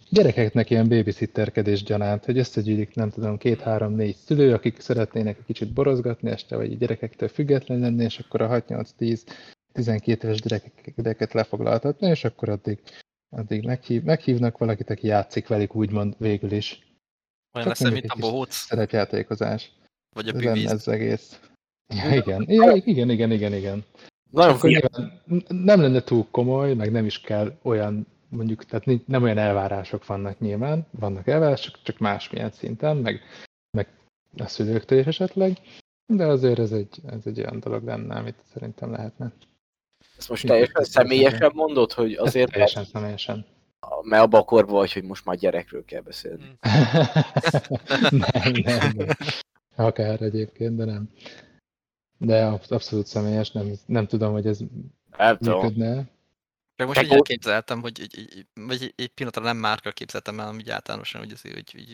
gyerekeknek ilyen babysitterkedés gyanánt, hogy összegyűlik, nem tudom, két-három-négy szülő, akik szeretnének egy kicsit borozgatni este, vagy gyerekektől független lenni, és akkor a 6-8-10-12 éves gyerekeket lefoglaltatni, és akkor addig, addig meghív, meghívnak valakit, aki játszik velük, úgymond végül is. Olyan lesz, mint a bohóc, Szerepjátékozás. vagy a bűvíz. ez egész. Ja, igen. Ja, igen, igen, igen, igen. Nagyon Akkor nyilván nem lenne túl komoly, meg nem is kell olyan mondjuk, tehát nem olyan elvárások vannak nyilván, vannak elvárások, csak másmilyen szinten, meg, meg a szülőktől is esetleg, de azért ez egy, ez egy olyan dolog lenne, amit szerintem lehetne. Ezt most teljesen személyesen mondod, hogy azért, teljesen személyesen. mert abban a korban vagy, hogy most már gyerekről kell beszélni. Mm. nem, nem, nem. Akár egyébként, de nem. De absz- abszolút személyes, nem, nem tudom, hogy ez Nem tudom. működne. Meg most Te így elképzeltem, hogy így, így, vagy egy- egy pillanatra nem márka képzeltem el, hanem úgy általánosan, hogy, azért, hogy, hogy mm,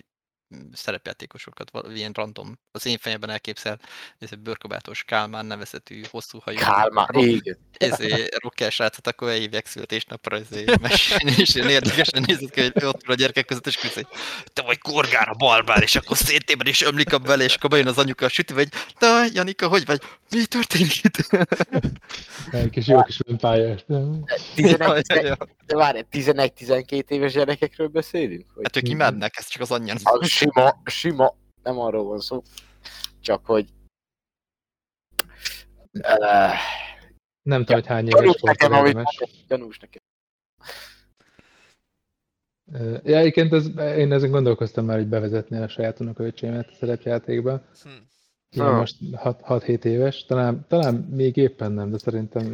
szerepjátékosokat, ilyen random, az én fejemben elképzel, ez egy bőrkabátos Kálmán nevezetű hosszú hajú Kálmán, igen. ezé, rocker srácot, akkor elhívják születésnapra ezé, mesélni, (laughs) és ilyen érdekesen nézett ki, hogy ott van a gyerekek között, és között, hogy te vagy korgára balbár, és akkor szétében is ömlik a bele, és akkor bejön az anyuka a sütő, vagy, na, Janika, hogy vagy? Mi történik itt? (laughs) Egy kis jó kis pályás. 11, Ja, ja, ja. de várj, 11-12 éves gyerekekről beszélünk? Hát ők imádnak, ez csak az anyján. Az sima, sima, nem arról van szó. Csak hogy... Uh, Nem tudom, hogy hány éves gyanús volt nekem, amit gyanús nekem. Ö, Ja, egyébként ez, én ezen gondolkoztam már, hogy bevezetni a saját unokaöcsémet a szerepjátékba. Hm. Igen, Ah. most 6-7 éves, talán, talán még éppen nem, de szerintem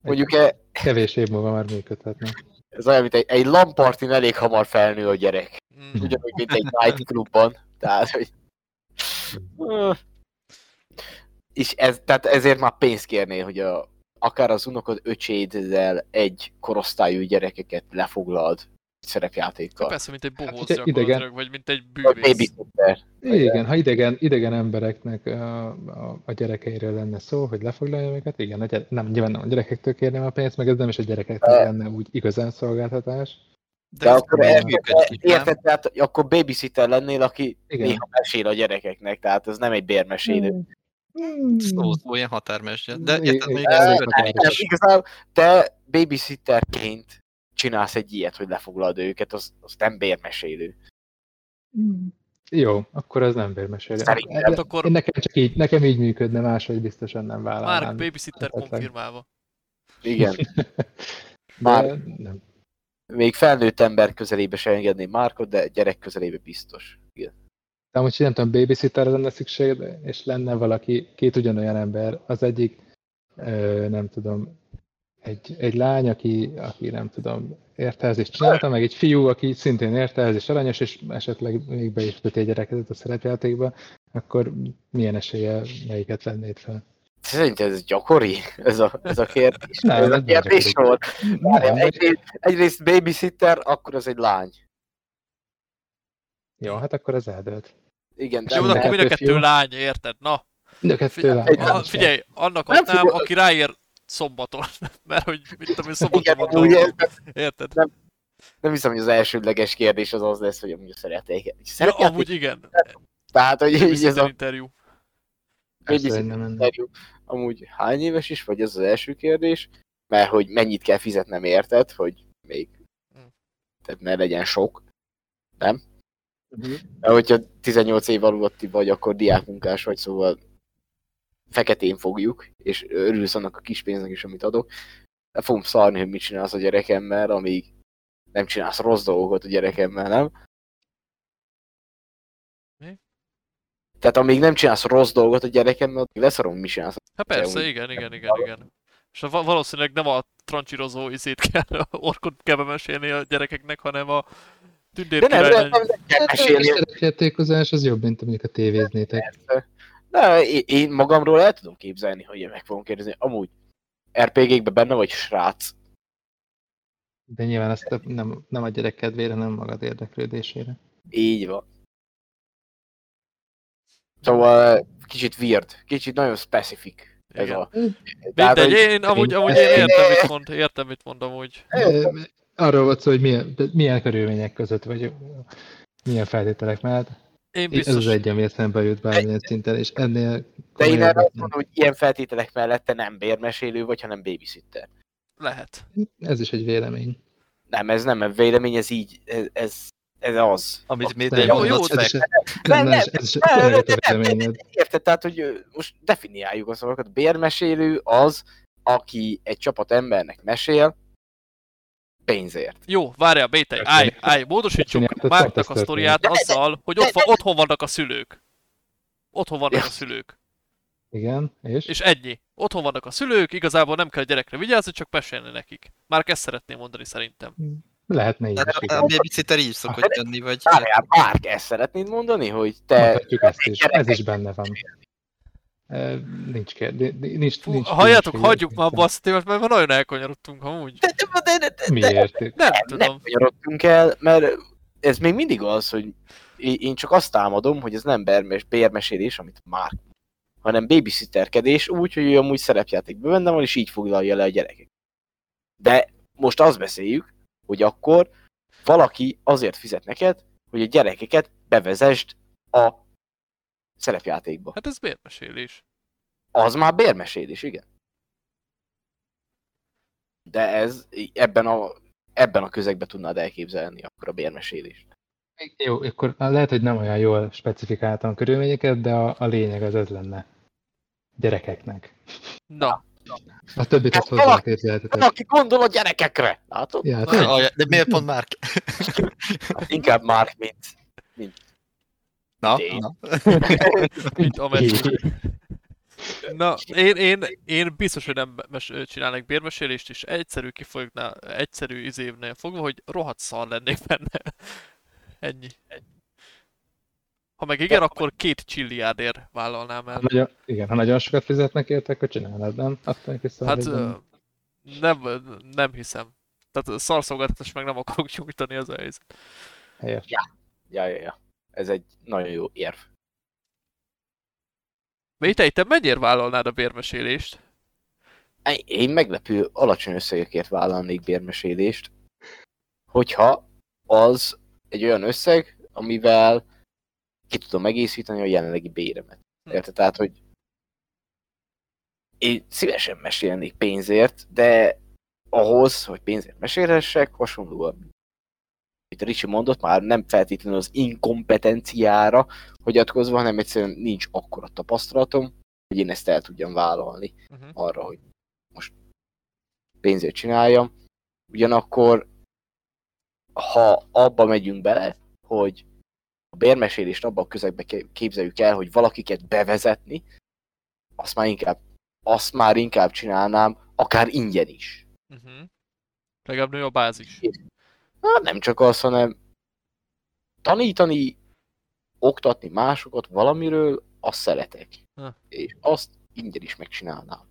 Mondjuk e, kevés év múlva már működhetne. Ez olyan, mint egy, egy lampartin elég hamar felnő a gyerek. Mm. Ugyanúgy, mint egy night clubban. Tehát, hogy... És ez, tehát ezért már pénzt kérnél, hogy a, akár az unokod öcséddel egy korosztályú gyerekeket lefoglald szerepjátékkal. Persze, mint egy bohóc Hát, idegen- vagy mint egy bűvész. Igen, ha idegen, idegen embereknek a, a, a gyerekeiről lenne szó, hogy lefoglalja őket, igen, a gyere, nem, nyilván nem a gyerekektől kérném a pénzt, meg ez nem is a gyerekektől De- lenne úgy igazán szolgáltatás. De, ez akkor érted, tehát akkor babysitter lennél, aki Igen. néha mesél a gyerekeknek, tehát ez nem egy bérmesélő. Hmm. Szó, szó, ilyen. De Igen, érted, még ez igazából te babysitterként csinálsz egy ilyet, hogy lefoglald őket, az, az nem bérmesélő. Jó, akkor ez nem bérmesélő. Szerintem. Hát akkor Én nekem csak így, nekem így működne, máshogy biztosan nem Mark vállalnám. babysitter esetleg. konfirmálva. Igen. (laughs) De Már- nem. Még felnőtt ember közelébe se engedném Márkot, de gyerek közelébe biztos. Igen. De amúgy nem tudom, babysitterre lenne szükség, de- és lenne valaki, két ugyanolyan ember, az egyik, ö, nem tudom, egy, egy lány, aki, aki nem tudom, értelzést csinálta, meg egy fiú, aki szintén értelz és aranyos, és esetleg még be is köti egy gyereket a szerepjátékba, akkor milyen esélye melyiket vennéd fel? Szerintem ez gyakori, ez a, ez a kérdés. Nem, ez a kérdés gyakori. volt. Nem, Egyrészt, egyrészt babysitter, akkor az egy lány. jó, hát akkor az eldőlt. Igen, Jó, de Nem akkor mind a kettő lány, érted? Na, De a kettő figyelj, lány. A, figyelj annak Nem adnám, aki ráér szombaton. (laughs) Mert hogy, mit tudom én, szombaton Igen, van. Érted? nem hiszem, hogy az elsődleges kérdés az az lesz, hogy amúgy szeretnék. Ja, Szeretnék? amúgy igen. Tehát, hogy így ez a interjú. Nem interjú. Amúgy hány éves is, vagy ez az első kérdés? Mert hogy mennyit kell fizetnem érted, hogy még Hm. tehát ne legyen sok, nem? Mert hogyha 18 év alutti vagy, akkor diákmunkás vagy, szóval feketén fogjuk, és örülsz annak a kis pénznek is, amit adok. De fogom szarni, hogy mit csinálsz a gyerekemmel, amíg nem csinálsz rossz dolgokat a gyerekemmel, nem? Mi? Tehát amíg nem csinálsz rossz dolgot a gyerekemmel, addig leszarom, mit csinálsz. Hát persze, úgy- igen, igen, igen, igen. És va- valószínűleg nem a trancsírozó izét kell, orkot kell bemesélni a gyerekeknek, hanem a tündér De nem, nem, királylány. nem, nem kell Hát a mesélni. szerepjátékozás az jobb, mint amikor tévéznétek. De én, magamról el tudom képzelni, hogy én meg fogom kérdezni. Amúgy RPG-kben benne vagy srác. De nyilván ezt nem, nem a gyerek kedvére, nem magad érdeklődésére. Így van. Szóval kicsit weird, kicsit nagyon specific ez Igen. a... Mindegy, én amúgy, amúgy én értem, mit mond, értem, mit mond amúgy. Ö, Arról volt szó, hogy milyen, milyen körülmények között, vagy milyen feltételek mellett. Én Ez biztos, az egy, ami eszembe jut bármilyen szinten, és ennél De én erre azt mondom, hogy ilyen feltételek mellett te nem bérmesélő vagy, hanem babysitter. lehet. Ez is egy vélemény. Nem, ez nem a vélemény, ez így, ez, ez, ez az. Amit még De jó, jó, ez nem, Nem, nem, ez. Érted? Tehát, hogy most definiáljuk a szavakat. Bérmesélő az, aki egy csapat embernek mesél, pénzért. Jó, várjál, Bétej, állj, állj, módosítsuk Márknak a történet. sztoriát azzal, hogy ott van, otthon vannak a szülők. Otthon vannak a szülők. Igen, és? És ennyi. Otthon vannak a szülők, igazából nem kell a gyerekre vigyázni, csak mesélni nekik. Már ezt szeretném mondani szerintem. Lehetne így is, A babysitter így szokott jönni, vagy... Várjál, Márk, ezt szeretnéd mondani, hogy te... Mondhatjuk ezt is, ez is benne van. Nincs kérdés, nincs, Fú, nincs halljátok, nincs hagyjuk már a kérdés. bassz témát, mert már nagyon elkanyarodtunk amúgy. De, de, de, de, de, Miért? Nem nem, tudom. nem kanyarodtunk el, mert ez még mindig az, hogy én csak azt támadom, hogy ez nem bérmesélés, amit már, hanem babysitterkedés úgy, hogy ő amúgy szerepjátékban benne van, és így foglalja le a gyerekek. De most azt beszéljük, hogy akkor valaki azért fizet neked, hogy a gyerekeket bevezesd a szerepjátékba. Hát ez bérmesélés. Az már bérmesélés, igen. De ez ebben a, ebben a közegben tudnád elképzelni akkor a bérmesélést. Jó, akkor lehet, hogy nem olyan jól specifikáltam a körülményeket, de a, a lényeg az ez lenne. Gyerekeknek. Na, A többit Hát azt valaki- hozzáképzelhetetek. Valaki gondol a gyerekekre, látod? Ja, hát Ah, De miért pont már? Hát (laughs) inkább már, mint Na, na. (laughs) mint ameddig. Na, én, én, én biztos, hogy nem mes- csinálnék bérmesélést, és egyszerű kifognál, egyszerű izévnél fogva, hogy rohadt szar lennék benne. Ennyi. Ha meg igen, akkor két csilliárdért vállalnám ha el. nagyon, igen, ha nagyon sokat fizetnek érte, akkor csinálod, nem? Aztán vissza. Hát nem, nem hiszem. Tehát szarszolgáltatást meg nem akarok nyújtani az a helyzet. Helyes. Ja, ja, ja. Ez egy nagyon jó érv. Métei, te mennyire vállalnád a bérmesélést? Én meglepő alacsony összegekért vállalnék bérmesélést, hogyha az egy olyan összeg, amivel ki tudom egészíteni a jelenlegi béremet. Hm. Érted? Tehát, hogy én szívesen mesélnék pénzért, de ahhoz, hogy pénzért mesélhessek, hasonlóan, amit Ricsi mondott, már nem feltétlenül az inkompetenciára hagyatkozva, hanem egyszerűen nincs akkora tapasztalatom, hogy én ezt el tudjam vállalni Uh-huh. arra, hogy most pénzért csináljam. Ugyanakkor, ha abba megyünk bele, hogy a bérmesélést abban a közegbe ké- képzeljük el, hogy valakiket bevezetni, azt már inkább, azt már inkább csinálnám, akár ingyen is. Uh-huh. Legalább nő a bázis. Hát nem csak az, hanem tanítani, oktatni másokat valamiről, azt szeretek. Ha. És azt ingyen is megcsinálnám.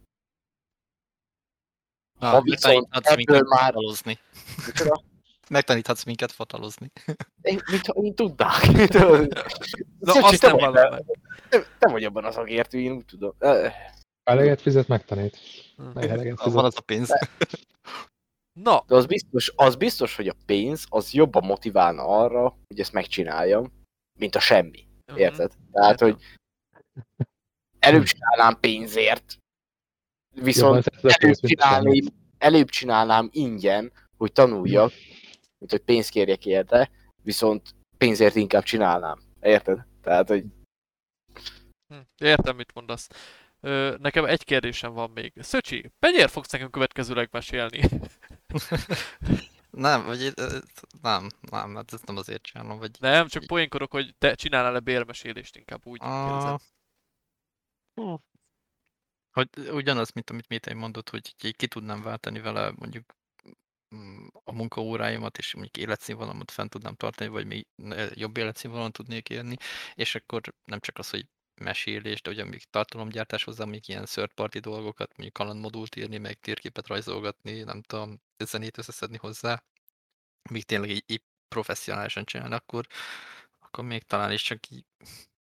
Na, Ha viszont megtaníthatsz minket ebből már- fotalozni. (laughs) Megtaníthatsz minket fotalozni. (laughs) Én, mint én tudnák. (laughs) Na, Szöcsi, azt te nem. Te, te vagy abban az agértő, én úgy tudom. Eleget fizet, megtanít. Meg eleget Van fizet. az a pénz. Na, De az biztos, az biztos, hogy a pénz az jobban motiválna arra, hogy ezt megcsináljam, mint a semmi. Mhm. Érted? Tehát, Értem. hogy előbb csinálnám pénzért, viszont előbb csinálnám, előbb csinálnám ingyen, hogy tanuljak, mint hogy pénzt kérjek érte, viszont pénzért inkább csinálnám. Érted? Tehát, hogy Hm, Értem, mit mondasz. Ö, nekem egy kérdésem van még. Szöcsi, mennyire fogsz nekünk következőleg mesélni? (laughs) Nem, vagy nem, nem, hát ezt nem azért csinálom, vagy... Nem, csak poénkorok, hogy te csinálnál-e bérmesélést, inkább úgy kérdezem. Ah, hú. Hogy ugyanaz, mint amit Métei mondott, hogy így ki tudnám váltani vele mondjuk mm, a munkaóráimat, és mondjuk életszínvonalamat fent tudnám tartani, vagy még eh, jobb életszínvonalon tudnék élni, és akkor nem csak az, hogy mesélés, de ugye még tartalomgyártás hozzá, még ilyen third party dolgokat, mondjuk kalandmodult írni, meg térképet rajzolgatni, nem tudom, zenét összeszedni hozzá, míg tényleg így, így professzionálisan csinálni, akkor, akkor még talán is csak így,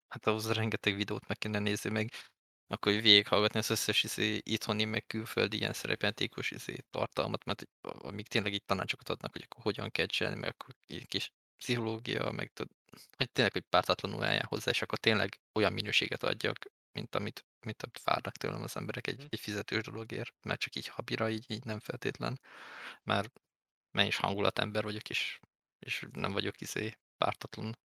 hát ahhoz rengeteg videót meg kéne nézni, meg akkor így végighallgatni az összes izé, itthoni, meg külföldi ilyen szerepjátékos izé, tartalmat, mert amíg tényleg így tanácsokat adnak, hogy akkor hogyan kell csinálni, meg akkor kis pszichológia, meg tud, hogy tényleg, hogy pártatlanul eljár hozzá, és akkor tényleg olyan minőséget adjak, mint amit, mint amit várnak tőlem az emberek egy, Mhm. egy fizetős dologért, mert csak így habira, így, így nem feltétlen, mert mert is hangulatember vagyok, és, és nem vagyok izé pártatlan.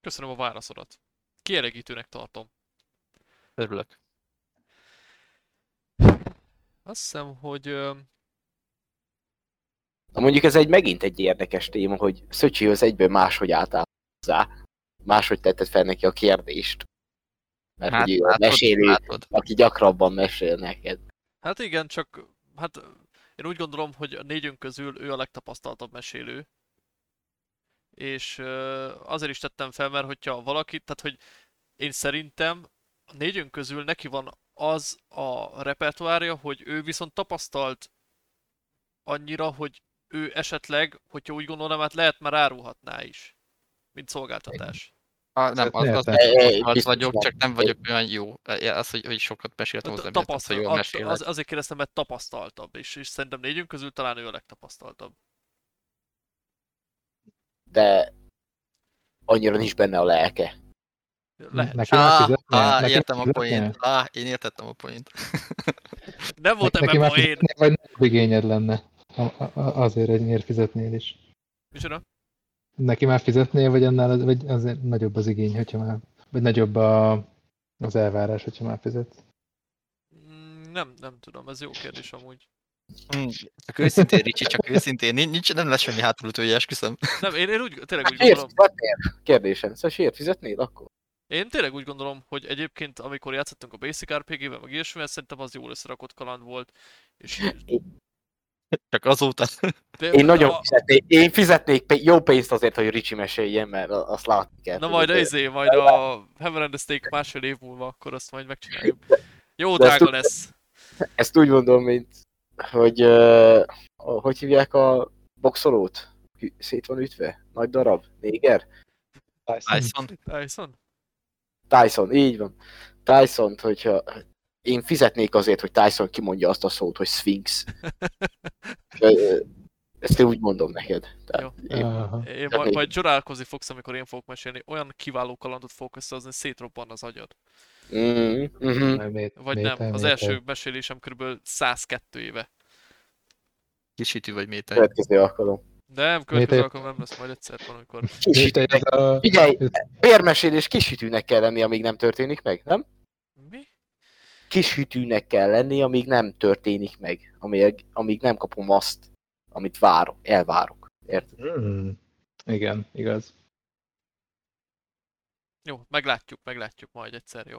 Köszönöm a válaszodat. Kielégítőnek tartom. Örülök. Azt hiszem, hogy Na mondjuk ez egy megint egy érdekes téma, hogy Szöcsihoz egyből máshogy álltál hozzá. Máshogy tetted fel neki a kérdést. Mert hát, ő a mesélő, látod. aki gyakrabban mesél neked. hát igen, csak hát én úgy gondolom, hogy a négyünk közül ő a legtapasztaltabb mesélő. És azért is tettem fel, mert hogyha valaki, tehát hogy én szerintem a négyünk közül neki van az a repertoárja, hogy ő viszont tapasztalt annyira, hogy ő esetleg, hogyha úgy gondolom, hát lehet már árulhatná is, mint szolgáltatás. Ah, nem, az, az, az, az Biztos vagyok, csak nem vagyok olyan jó. Az, hogy, hogy sokat meséltem hozzá, miért az, hogy jól Tapasztal, mesélek. az, azért kérdeztem, mert tapasztaltabb, és, és szerintem négyünk közül talán ő a legtapasztaltabb. De annyira nincs benne a lelke. Lehet. Neki á, Neki értem a point. Á, én értettem a point. Nem volt ebben poén. fizetnie, vagy nagyobb igényed lenne? A- Azért, hogy miért fizetnél is. Micsoda? Neki már fizetnél, vagy annál az- vagy azért nagyobb az igény, hogyha már, vagy nagyobb a, az elvárás, hogyha már fizetsz. Mm, Nem, nem tudom, ez jó kérdés amúgy. Mm, Csak őszintén, Ricsi, csak őszintén. Nincs, nem lesz semmi hátulütője, esküszöm. Nem, én, én úgy, tényleg úgy Miért gondolom, fizetnél? Kérdésem. Szóval miért fizetnél akkor? én tényleg úgy gondolom, hogy egyébként amikor játszottunk a Basic RPG-vel, meg ilyesmivel, szerintem az jól összerakott kaland volt. És Csak azóta. de, Én nagyon a, fizetnék, én fizetnék jó pénzt azért, hogy Ricsi meséljen, mert a- azt látni kell. Na majd de- izé, majd a Heaven and the Steak másfél év múlva, akkor azt majd megcsináljuk. Jó De ezt drága tud- lesz. Ezt úgy mondom, mint, hogy uh, hogy hívják a boxolót? Szét van ütve? Nagy darab? Néger? Tyson. Tyson? Tyson, így van. tyson hogyha én fizetnék azért, hogy Tyson kimondja azt a szót, hogy Sphinx. (laughs) Ezt én úgy mondom neked. Tehát én, Aha. Én Csak majd, egy- majd csodálkozni fogsz, amikor én fogok mesélni. Olyan kiváló kalandot fogok összehozni, szétrobban az agyad. mm, mm, Majd mét- Vagy nem, az első mesélésem kb. 102 éve. Kisütű vagy méter. következő alkalom. Nem, következő alkalom nem lesz majd egyszer valamikor. Méter ez a... Figyelj, bérmesélés kisütűnek kell lenni, amíg nem történik meg, nem? Mi? Kisütűnek kell lenni, amíg nem történik meg. Amíg, amíg nem kapom azt, amit várok, elvárok. Érted? Hmm. Igen, igaz. Jó, meglátjuk, meglátjuk majd egyszer, jó.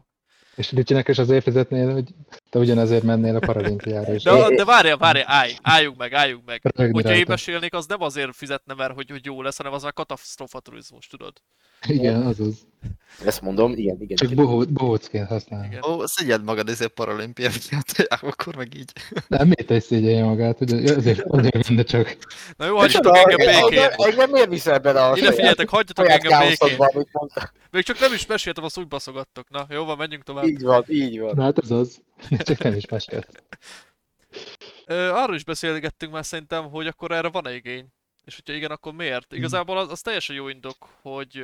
És Ricsinek is azért fizetnél, hogy te ugyanezért mennél a paralimpiára is. De, de várjál, várjál, állj, álljunk meg, álljunk meg. Rögni Hogyha én rajta. mesélnék, az nem azért fizetne, mert hogy, hogy jó lesz, hanem az már katasztrofa turizmus, tudod? Igen, azaz. Ezt mondom, igen, igen. Csak bohó- bohócként használni. Igen. Ó, szégyed magad ezért paralimpiát, (laughs) akkor meg így. Nem, miért te is szégyelje magát, ugye azért azért minden csak. Na jó, hagyjatok engem békén. Engem miért viszel bele a Ide figyeljetek, hagyjatok engem békén. Még csak nem is meséltem, azt úgy baszogattok. Na, jó van, menjünk tovább. Így van, így van. Na hát ez az. Csak nem is mesélt. (laughs) Arról is beszélgettünk már szerintem, hogy akkor erre van-e igény. És hogyha igen, akkor miért? Igazából az, az teljesen jó indok, hogy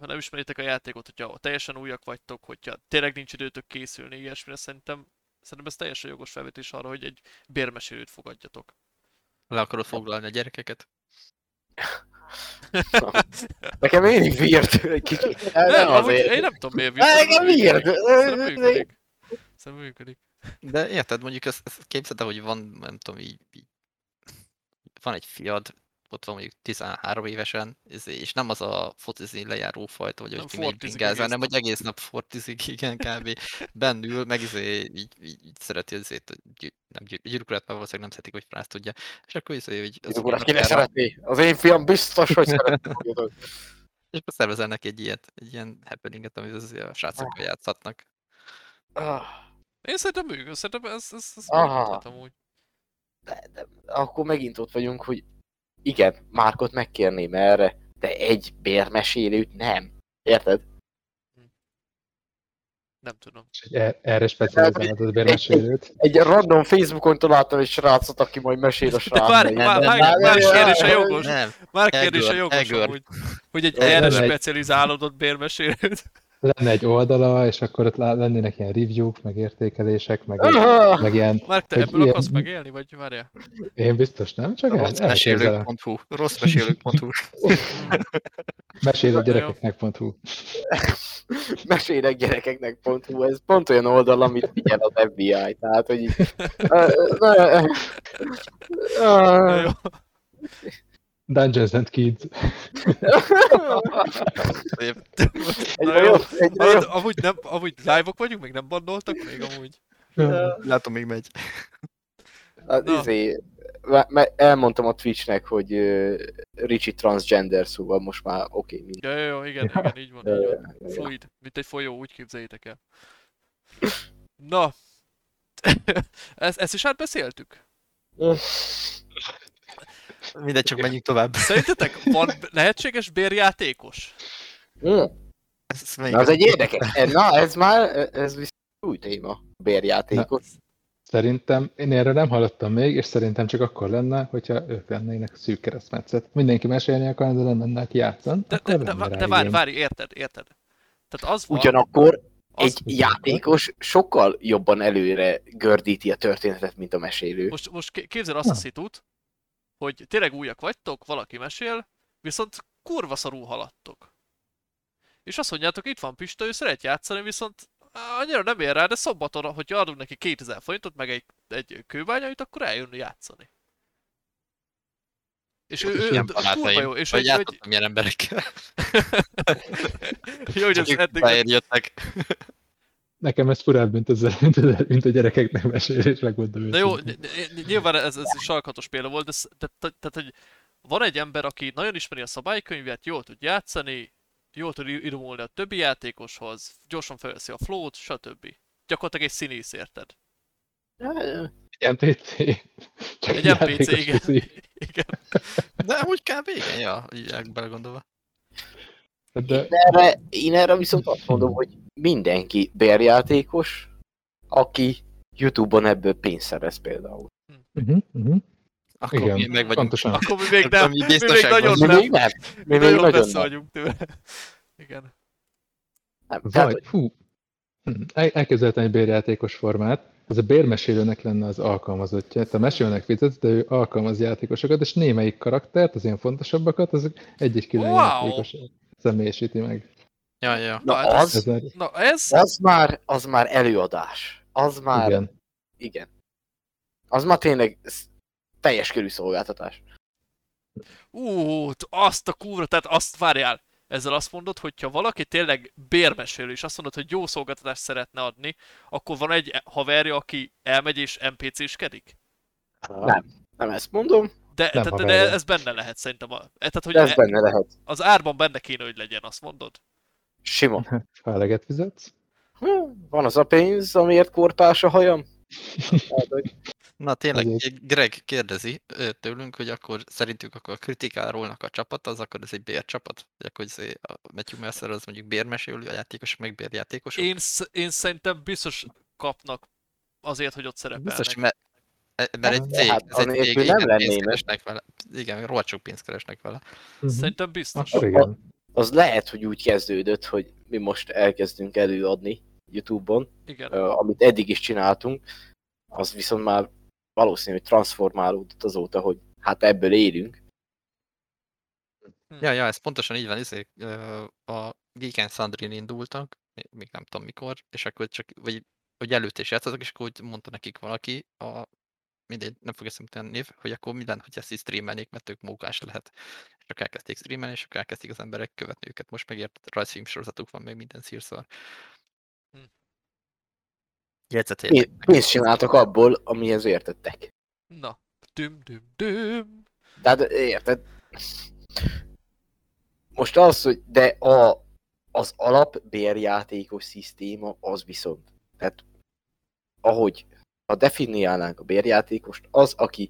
ha nem ismeritek a játékot, hogyha teljesen újak vagytok, hogyha tényleg nincs időtök készülni, ilyesmire szerintem, szerintem ez teljesen jogos felvetés arra, hogy egy bérmesélőt fogadjatok. Le akarod foglalni a gyerekeket? (laughs) Nekem mindig virt egy kicsit. Nem, Nem amúgy azért. én nem tudom miért miért? Szerintem működik. Szerintem működik. De érted, mondjuk ezt, ezt képzeld el, hogy van, nem tudom, így, így van egy fiad, ott van mondjuk 13 évesen, és nem az a focizni lejáró fajta, vagy hogy egész hanem hogy egész nap fortizik, (laughs) igen, kb. Bennül, meg izé, így, így, így szereti azért, gyű, nem gyű, gyűrűkulat, mert valószínűleg nem szeretik, hogy franc tudja. És akkor izé, hogy az Urat ki ne napjára- szeretné? Az én fiam biztos, hogy szeretné. tudod. (laughs) és akkor szervezel neki egy ilyet, egy ilyen happeninget, amit az a srácokkal játszhatnak. Ah, Én szerintem működik, szerintem ez, ez, ez működhet amúgy. De, de, akkor megint ott vagyunk, hogy igen, Márkot megkérném erre, de egy bérmesélőt nem. Érted? Nem tudom. És hogy er- erre specializálod a bérmesélőt. Egy random Facebookon találtam egy srácot, aki majd mesél a srácnak. már, kérdése nem, jogos. Nem, Már Egör, kérdése jogos amúgy. Hogy egy erre egy- specializálódott bérmesélőt. Lenne egy oldala, és akkor ott lennének ilyen review-k, meg értékelések, meg, Aha! meg ilyen... Már te ebből ilyen- akarsz megélni, vagy várjál? Én biztos nem, csak el, elképzelem. rosszmesélők.hu, rosszmesélők.hu. (laughs) Mesél a gyerekeknek.hu. Mesélek gyerekeknek.hu, (laughs) ez pont olyan oldal, amit figyel az FBI, tehát, hogy így... (laughs) Jó. Dungeons and Kids. Szép. Egyre Na jó. Ah, jobb. Amúgy, nem, amúgy live-ok vagyunk, még nem bannoltak még amúgy. Látom, még megy. Az, Na. izé, elmondtam a Twitchnek, hogy uh, Ricsi transgender, szóval most már oké, okay, Ja, jó, jó, igen, igen, így van, így van. Fluid, mint egy folyó, úgy képzeljétek el. Na, (laughs) ezt, ezt is átbeszéltük? Mindegy, csak menjünk tovább. Szerintetek van lehetséges bérjátékos? Mm. Ez, Na, az egy érdekes. Na, ez már, ez viszont új téma. Bérjátékos. Szerintem, én erről nem hallottam még, és szerintem csak akkor lenne, hogyha ők lennének szűk keresztmetszet. Mindenki mesélni akar, de nem mennek játszani. De, de, de, lenne de várj, várj, érted, érted? Tehát az van, Ugyanakkor az, egy játékos sokkal jobban előre gördíti a történetet, mint a mesélő. most, most ké- képzeld azt a szitut, hogy tényleg újak vagytok, valaki mesél, viszont kurva szarul haladtok. És azt mondjátok, itt van Pista, ő szeret játszani, viszont annyira nem ér rá, de szombaton, hogyha adunk neki 2000 forintot, meg egy, egy kőbányait, akkor eljön játszani. És ő, ő, Ilyen ő kurva jó, és hogy, hogy, játszottam ilyen emberekkel. (laughs) jó, hogy ez eddig. Nekem ez furább, mint, az, mint, a, mint a gyerekeknek mesélés, megmondom De jó, nyilván ez, ez egy sarkatos példa volt, de, de, tehát, hogy van egy ember, aki nagyon ismeri a szabálykönyvet, jól tud játszani, jól tud iromolni a többi játékoshoz, gyorsan felveszi a flót, stb. Gyakorlatilag egy színész, érted? Egy NPC. Csak Egy NPC, igen. (laughs) Igen. De amúgy kb. igen, ja, így belegondolva. De Én erre, én erre viszont azt mondom, hogy mindenki bérjátékos, aki Youtube-on ebből pénzt szerez például. uh-huh, uh-huh. Akkor Igen, mi meg vagyunk. pontosan. Akkor mi még nem, mi mi még nagyon Mi nem, még nem. Mi mi még nagyon messze nem. vagyunk tőle. Igen. nem. Tehát, Vagy, hú, Hm, el- elképzeltem egy bérjátékos formát, ez a bérmesélőnek lenne az alkalmazottja. Te mesélőnek fizetsz, de ő alkalmaz játékosokat, és némelyik karaktert, az ilyen fontosabbakat, azok egy-egy külön Wow! játékos személyesíti meg. Ja, ja. na, Hát ez- az, Ez már, Na ez, az, már, az már előadás. Az már, igen. igen. Az már tényleg ez teljes körű szolgáltatás. ú, azt a kurva, tehát azt várjál. Ezzel azt mondod, hogyha valaki tényleg bérmesélő, és azt mondod, hogy jó szolgáltatást szeretne adni, akkor van egy haverja, aki elmegy és NPC-skedik? Nem. Nem ezt mondom, De, Nem de, de, ez benne lehet szerintem. A, e- tehát, hogy de ez e- benne lehet. az árban benne kéne, hogy legyen, azt mondod? Sima. (laughs) Eleget fizetsz. Van az a pénz, amiért korpás a hajam? Hát, (laughs) Na tényleg. Greg kérdezi tőlünk, hogy akkor szerintük akkor a kritikárolnak a csapat, az akkor ez egy bércsapat? Vagy akkor ez a Matthew Mercer az mondjuk bérmesélő, a játékosok meg bérjátékosok? Én, én szerintem biztos kapnak azért, hogy ott szerepelnek. Biztos, mert, e- mert egy De cég, hát ez egy cég, nem igen, lennének. pénzt keresnek vele. Igen, rohadt sok pénzt keresnek vele. Uh-huh. Szerintem biztos. Akkor igen. Az lehet, hogy úgy kezdődött, hogy mi most elkezdünk előadni YouTube-on, Igen. amit eddig is csináltunk, az viszont már valószínű, hogy transformálódott azóta, hogy hát ebből élünk. Ja, ja, ez pontosan így van, izé, a Geek and Sundry-n indultak, még- nem tudom mikor, és akkor csak, vagy, hogy előtte is játszottak, és akkor úgy mondta nekik valaki, a, mindegy, nem fog eszembe jutni a név, hogy akkor mi lenne, hogy ezt így streamelnék, mert ők mókás lehet. Akkor elkezdték streamelni, és akkor elkezdték az emberek követni őket. Most megért rajzfilm sorozatuk van, meg minden szírszar. Hm. Pénzt csináltak abból, amihez értettek. Na. Düm, düm, düm. Tehát érted? Most az, hogy de a, az alap bérjátékos szisztéma az viszont. Tehát ahogy ha definiálnánk a bérjátékost, az, aki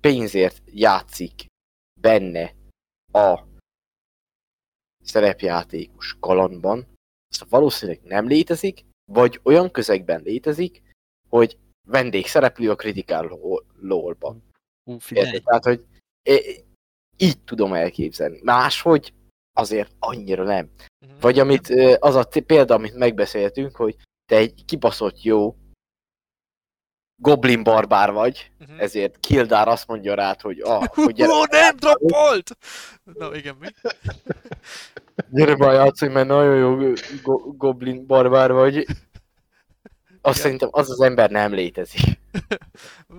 pénzért játszik benne a szerepjátékos kalandban, az valószínűleg nem létezik, vagy olyan közegben létezik, hogy vendégszereplő a Critical LOL-ban. Ú, figyelj? Tehát, hogy így tudom elképzelni. Máshogy azért annyira nem. Mhm. Vagy amit, az a példa, amit megbeszéltünk, hogy te egy kibaszott jó goblin barbár vagy, Mhm. ezért Kildár azt mondja rád, hogy ah, (laughs) hogy gyere, Ó, nem droppolt! Na igen, mi? (laughs) Gyere már játszunk, mert nagyon jó go- goblin barbár vagy. Azt szerintem az az ember nem létezik. (laughs)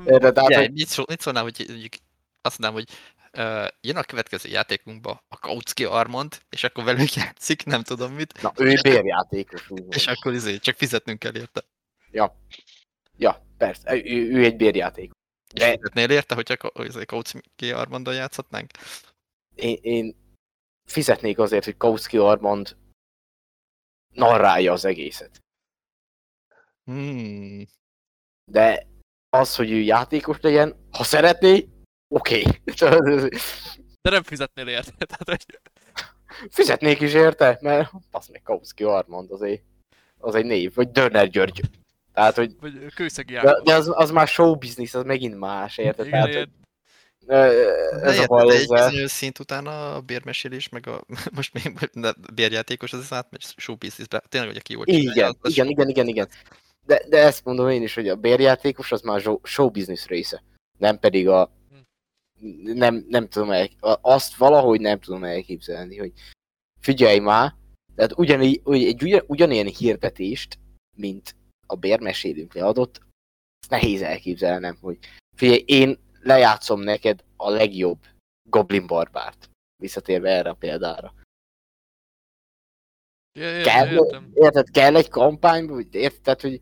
Érted? Tehát, Ugye, hogy mit, szól, mit szólnál, hogy mondjuk azt mondanám, hogy uh, jön a következő játékunkba a Kautsky Armand, és akkor velük játszik, nem tudom mit, na, ő bérjátékos, úgy és akkor izé, csak fizetnünk kell érte. Ja. Ja, persze, ő, ő egy bérjáték. És De fizetnél érte, hogyha Ka- Kautsky Armandon játszhatnánk? én, én fizetnék azért, hogy Kautsky Armand narrálja az egészet. Hmm. De az, hogy ő játékos legyen, ha szeretné, oké. Okay. (laughs) De nem fizetnél érte. (laughs) Tehát, hogy Fizetnék is érte, mert az meg Kautsky Armand azért, az egy név, vagy Dörner György. Tehát, hogy vagy kőszegi de, de az, az már show business, az megint más, érted? Igen, Tehát, ilyen, hogy, ö, De, ez a baj egy bizonyos szint után a bérmesélés, meg a (laughs) most még de bérjátékos, az átmegy show businessbe. Tényleg, hogy aki jól csinálja, Igen, az- az igen, igen, igen, igen. De, de ezt mondom én is, hogy a bérjátékos az már show- business része. Nem pedig a... Nem, nem tudom el, azt valahogy nem tudom elképzelni, hogy figyelj már, tehát ugyanígy, egy ugyan, ugyanilyen hirdetést, mint a bérmesélünk leadott, ezt nehéz elképzelnem, hogy figyelj, én lejátszom neked a legjobb Goblin Barbárt. Visszatérve erre a példára. é- kell, értem. érted, kell egy kampány, érted, tehát, hogy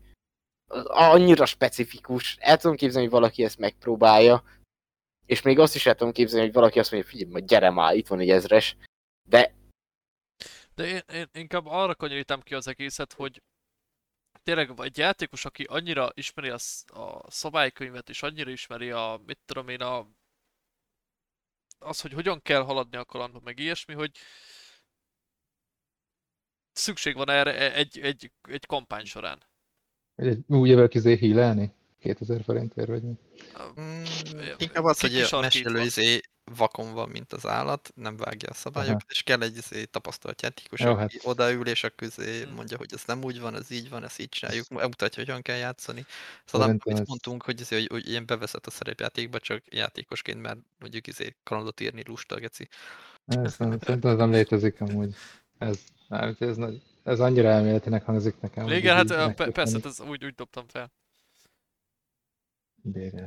annyira specifikus, el tudom képzelni, hogy valaki ezt megpróbálja, és még azt is el tudom képzelni, hogy valaki azt mondja, figyelj, majd gyere már, itt van egy ezres, de De én, én inkább arra kanyarítem ki az egészet, hogy tényleg egy játékos, aki annyira ismeri a, a szabálykönyvet, és annyira ismeri a, mit tudom én, a, az, hogy hogyan kell haladni a kalandba, meg ilyesmi, hogy szükség van erre egy, egy, egy kampány során. Egy új évvel kizé hílelni? 2000 forintért vagy mi? Mm, inkább az, hogy a mesélő izé vakon van, mint az állat, nem vágja a szabályokat, és kell egy izé tapasztalt játékos, Jó, aki hát. odaül, és akkor izé Hmm. mondja, hogy ez nem úgy van, ez így van, ezt így csináljuk, mutatja, hogy hogyan kell játszani. Szóval amit ez- mondtunk, hogy, izé, hogy, hogy ilyen bevezet a szerepjátékba, csak játékosként, mert mondjuk izé kalandot írni lusta, geci. Ez nem, szerintem ez nem létezik amúgy. Ez, nem, ez, nagy, ez annyira elméletinek hangzik nekem. Igen, hát persze, ez úgy, úgy dobtam fel.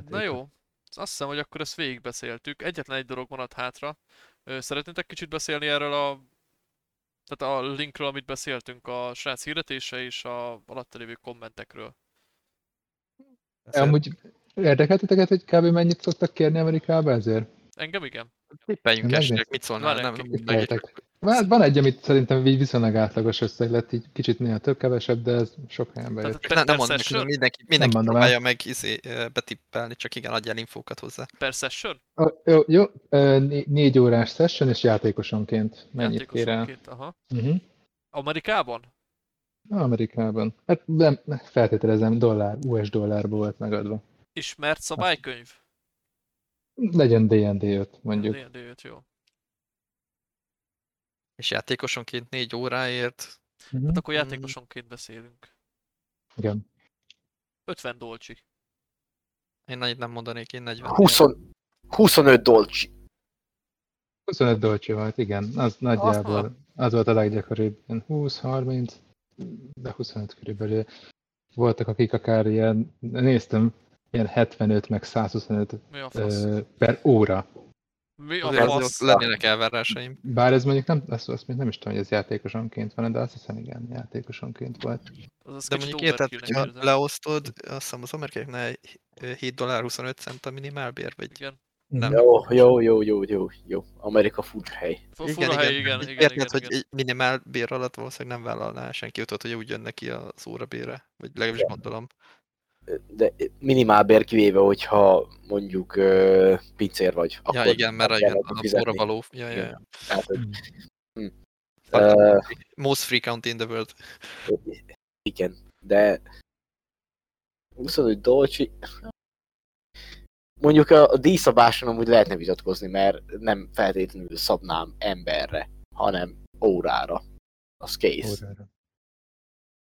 Na jó, azt hiszem, hogy akkor ezt végigbeszéltük. Egyetlen egy dolog maradt hátra. Szeretnétek kicsit beszélni erről a... Tehát a linkről, amit beszéltünk, a srác hirdetése és a alatta lévő kommentekről. Amúgy érdekelteteket, hogy kb. mennyit szoktak kérni Amerikába ezért? Engem igen. Tippeljünk Nem esetleg, megnéztem. mit szólnál, Várjál, nem? ki- nem Tippeljetek. Van, egy, amit szerintem így viszonylag átlagos összeg lett, így kicsit néha több kevesebb, de ez sok helyen bejött. Tehát Csak ne, nem mondom, hogy mindenki, mindenki el. próbálja meg izé, betippelni, csak igen, adjál infókat hozzá. Per session? Ó, Jó, jó, négy órás session és játékosonként mennyit kér el? Játékosonként, aha. Uh-huh. Amerikában? Amerikában. Hát nem, feltételezem, dollár, US dollárba volt megadva. Ismert szabálykönyv? Legyen D&D 5, mondjuk. D&D jött, jó. És játékosonként négy óráért, Uh-huh. Hát akkor játékosonként beszélünk. Igen. 50 dolcsi. én annyit nem mondanék, én 40. 20, 25 dolcsi. 25 dolcsi volt, igen. Az nagyjából, Aha. az volt a leggyakoribb. Ilyen 20-30, de 25 körülbelül. Voltak, akik akár ilyen, néztem, ilyen 75 meg 125 Mi a fasz? ö, per óra. Mi a Azért fasz? lennének elvárásaim. Bár ez mondjuk nem, azt, azt még nem is tudom, hogy ez játékosonként van, de azt hiszem igen, játékosonként volt. Az az De mondjuk érted, érzem. leosztod, azt hiszem az amerikaiaknál 7 dollár 25 cent a minimálbér, vagy Igen. nem. Jó, jó, jó, jó, jó, jó. Amerika furcsa hely. Fu- Fura hely, igen, igen, Érted, igen, hogy igen. minimál bér alatt valószínűleg nem vállalná senki, tudod, hogy úgy jön neki az órabére, vagy legalábbis gondolom. De minimálbér kivéve, hogyha mondjuk uh, pincér vagy. Ja, igen, mert igen, a fizetni. forravaló. Ja, ja, ja. Tehát, uh, Most free count in the world. igen, de 25 dolcsi, mondjuk a, a díjszabáson amúgy lehetne vitatkozni, mert nem feltétlenül szabnám emberre, hanem órára. Az kész. Órára.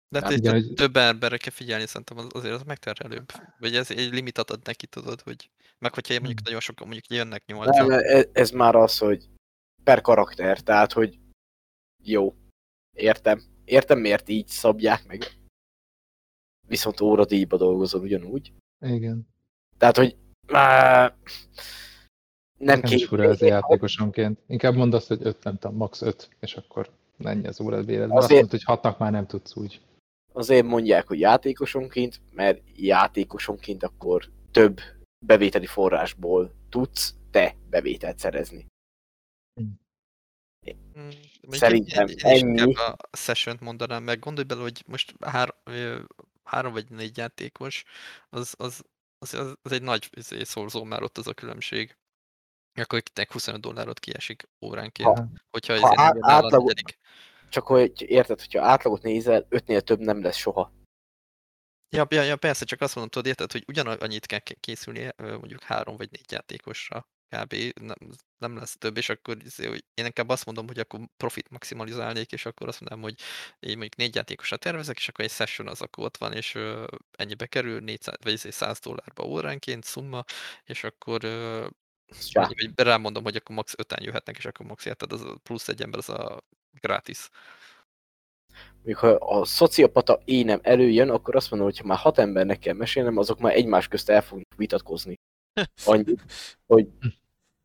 De hát igen, több, hogy- több emberre kell figyelni, szerintem az- azért az megterhelőbb. Vagy ez egy limitat ad neki, tudod, hogy meg hogyha mondjuk Hmm. nagyon sokan, mondjuk jönnek Nem, nyolcan. ez, ez már az, hogy per karakter, tehát, hogy jó. Értem. Értem, miért így szabják meg. Viszont óradíjba dolgozol ugyanúgy. Igen. Tehát, hogy á, nem Nekem is fura ez a játékosonként. Inkább mondd azt, hogy 5, nem tudom, max 5, és akkor ennyi az órad béled. Mert azt Azért- mondod, hogy hatnak már nem tudsz úgy. Azért mondják, hogy játékosonként, mert játékosonként akkor több bevételi forrásból tudsz te bevételt szerezni. Mm, Szerintem én, én ennyi. a session mondanám meg. Gondolj bele, hogy most hár, három vagy négy játékos, az, az, az, az, az egy nagy izé, szorzó már ott az a különbség. Akkor akinek 25 dollárot kiesik óránként. Ha- hogyha ha izé a átlag-. Csak hogy érted, hogyha átlagot nézel, ötnél több nem lesz soha. Ja, ja, ja, persze, csak azt mondom, tudod, érted, hogy ugyanannyit kell ké- készülnie ö, mondjuk három vagy négy játékosra kb. Nem, nem lesz több, és akkor izé, hogy én inkább azt mondom, hogy akkor profit maximalizálnék, és akkor azt mondanám, hogy én mondjuk négy játékosra tervezek, és akkor egy session az akkor ott van, és ö, ennyibe kerül, 400, vagy izé 100 dollárba óránként szumma, és akkor ö, vagy, vagy rámondom, hogy akkor max. öten jöhetnek, és akkor max. érted, az a plusz egy ember, az a gratis. Mondjuk, ha a szociopata énem előjön, akkor azt mondom, hogy ha már hat embernek kell mesélnem, azok már egymás közt el fognak vitatkozni. (laughs) Annyi.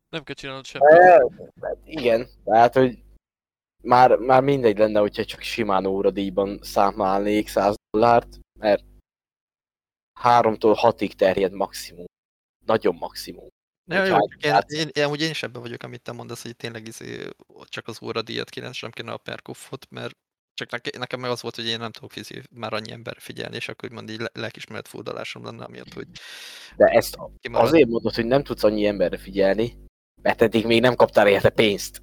Nem kell csinálnod semmit. Hát igen, tehát, hogy már, már mindegy lenne, hogyha csak simán óradíjban számlálnék 100 dollárt, mert háromtól hatig terjed maximum. Nagyon maximum. Ja, jó, csak én, én, én, amúgy én is ebben vagyok, amit te mondasz, hogy tényleg izé, csak az óradíjat kéne, és nem kéne a perkuffot, mert csak neke, nekem meg az volt, hogy én nem tudok izé, már annyi ember figyelni, és akkor úgymond így le, lelkismeret furdalásom lenne, amiatt, hogy De ezt kimarad. azért mondod, hogy nem tudsz annyi emberre figyelni, mert eddig még nem kaptál érte pénzt.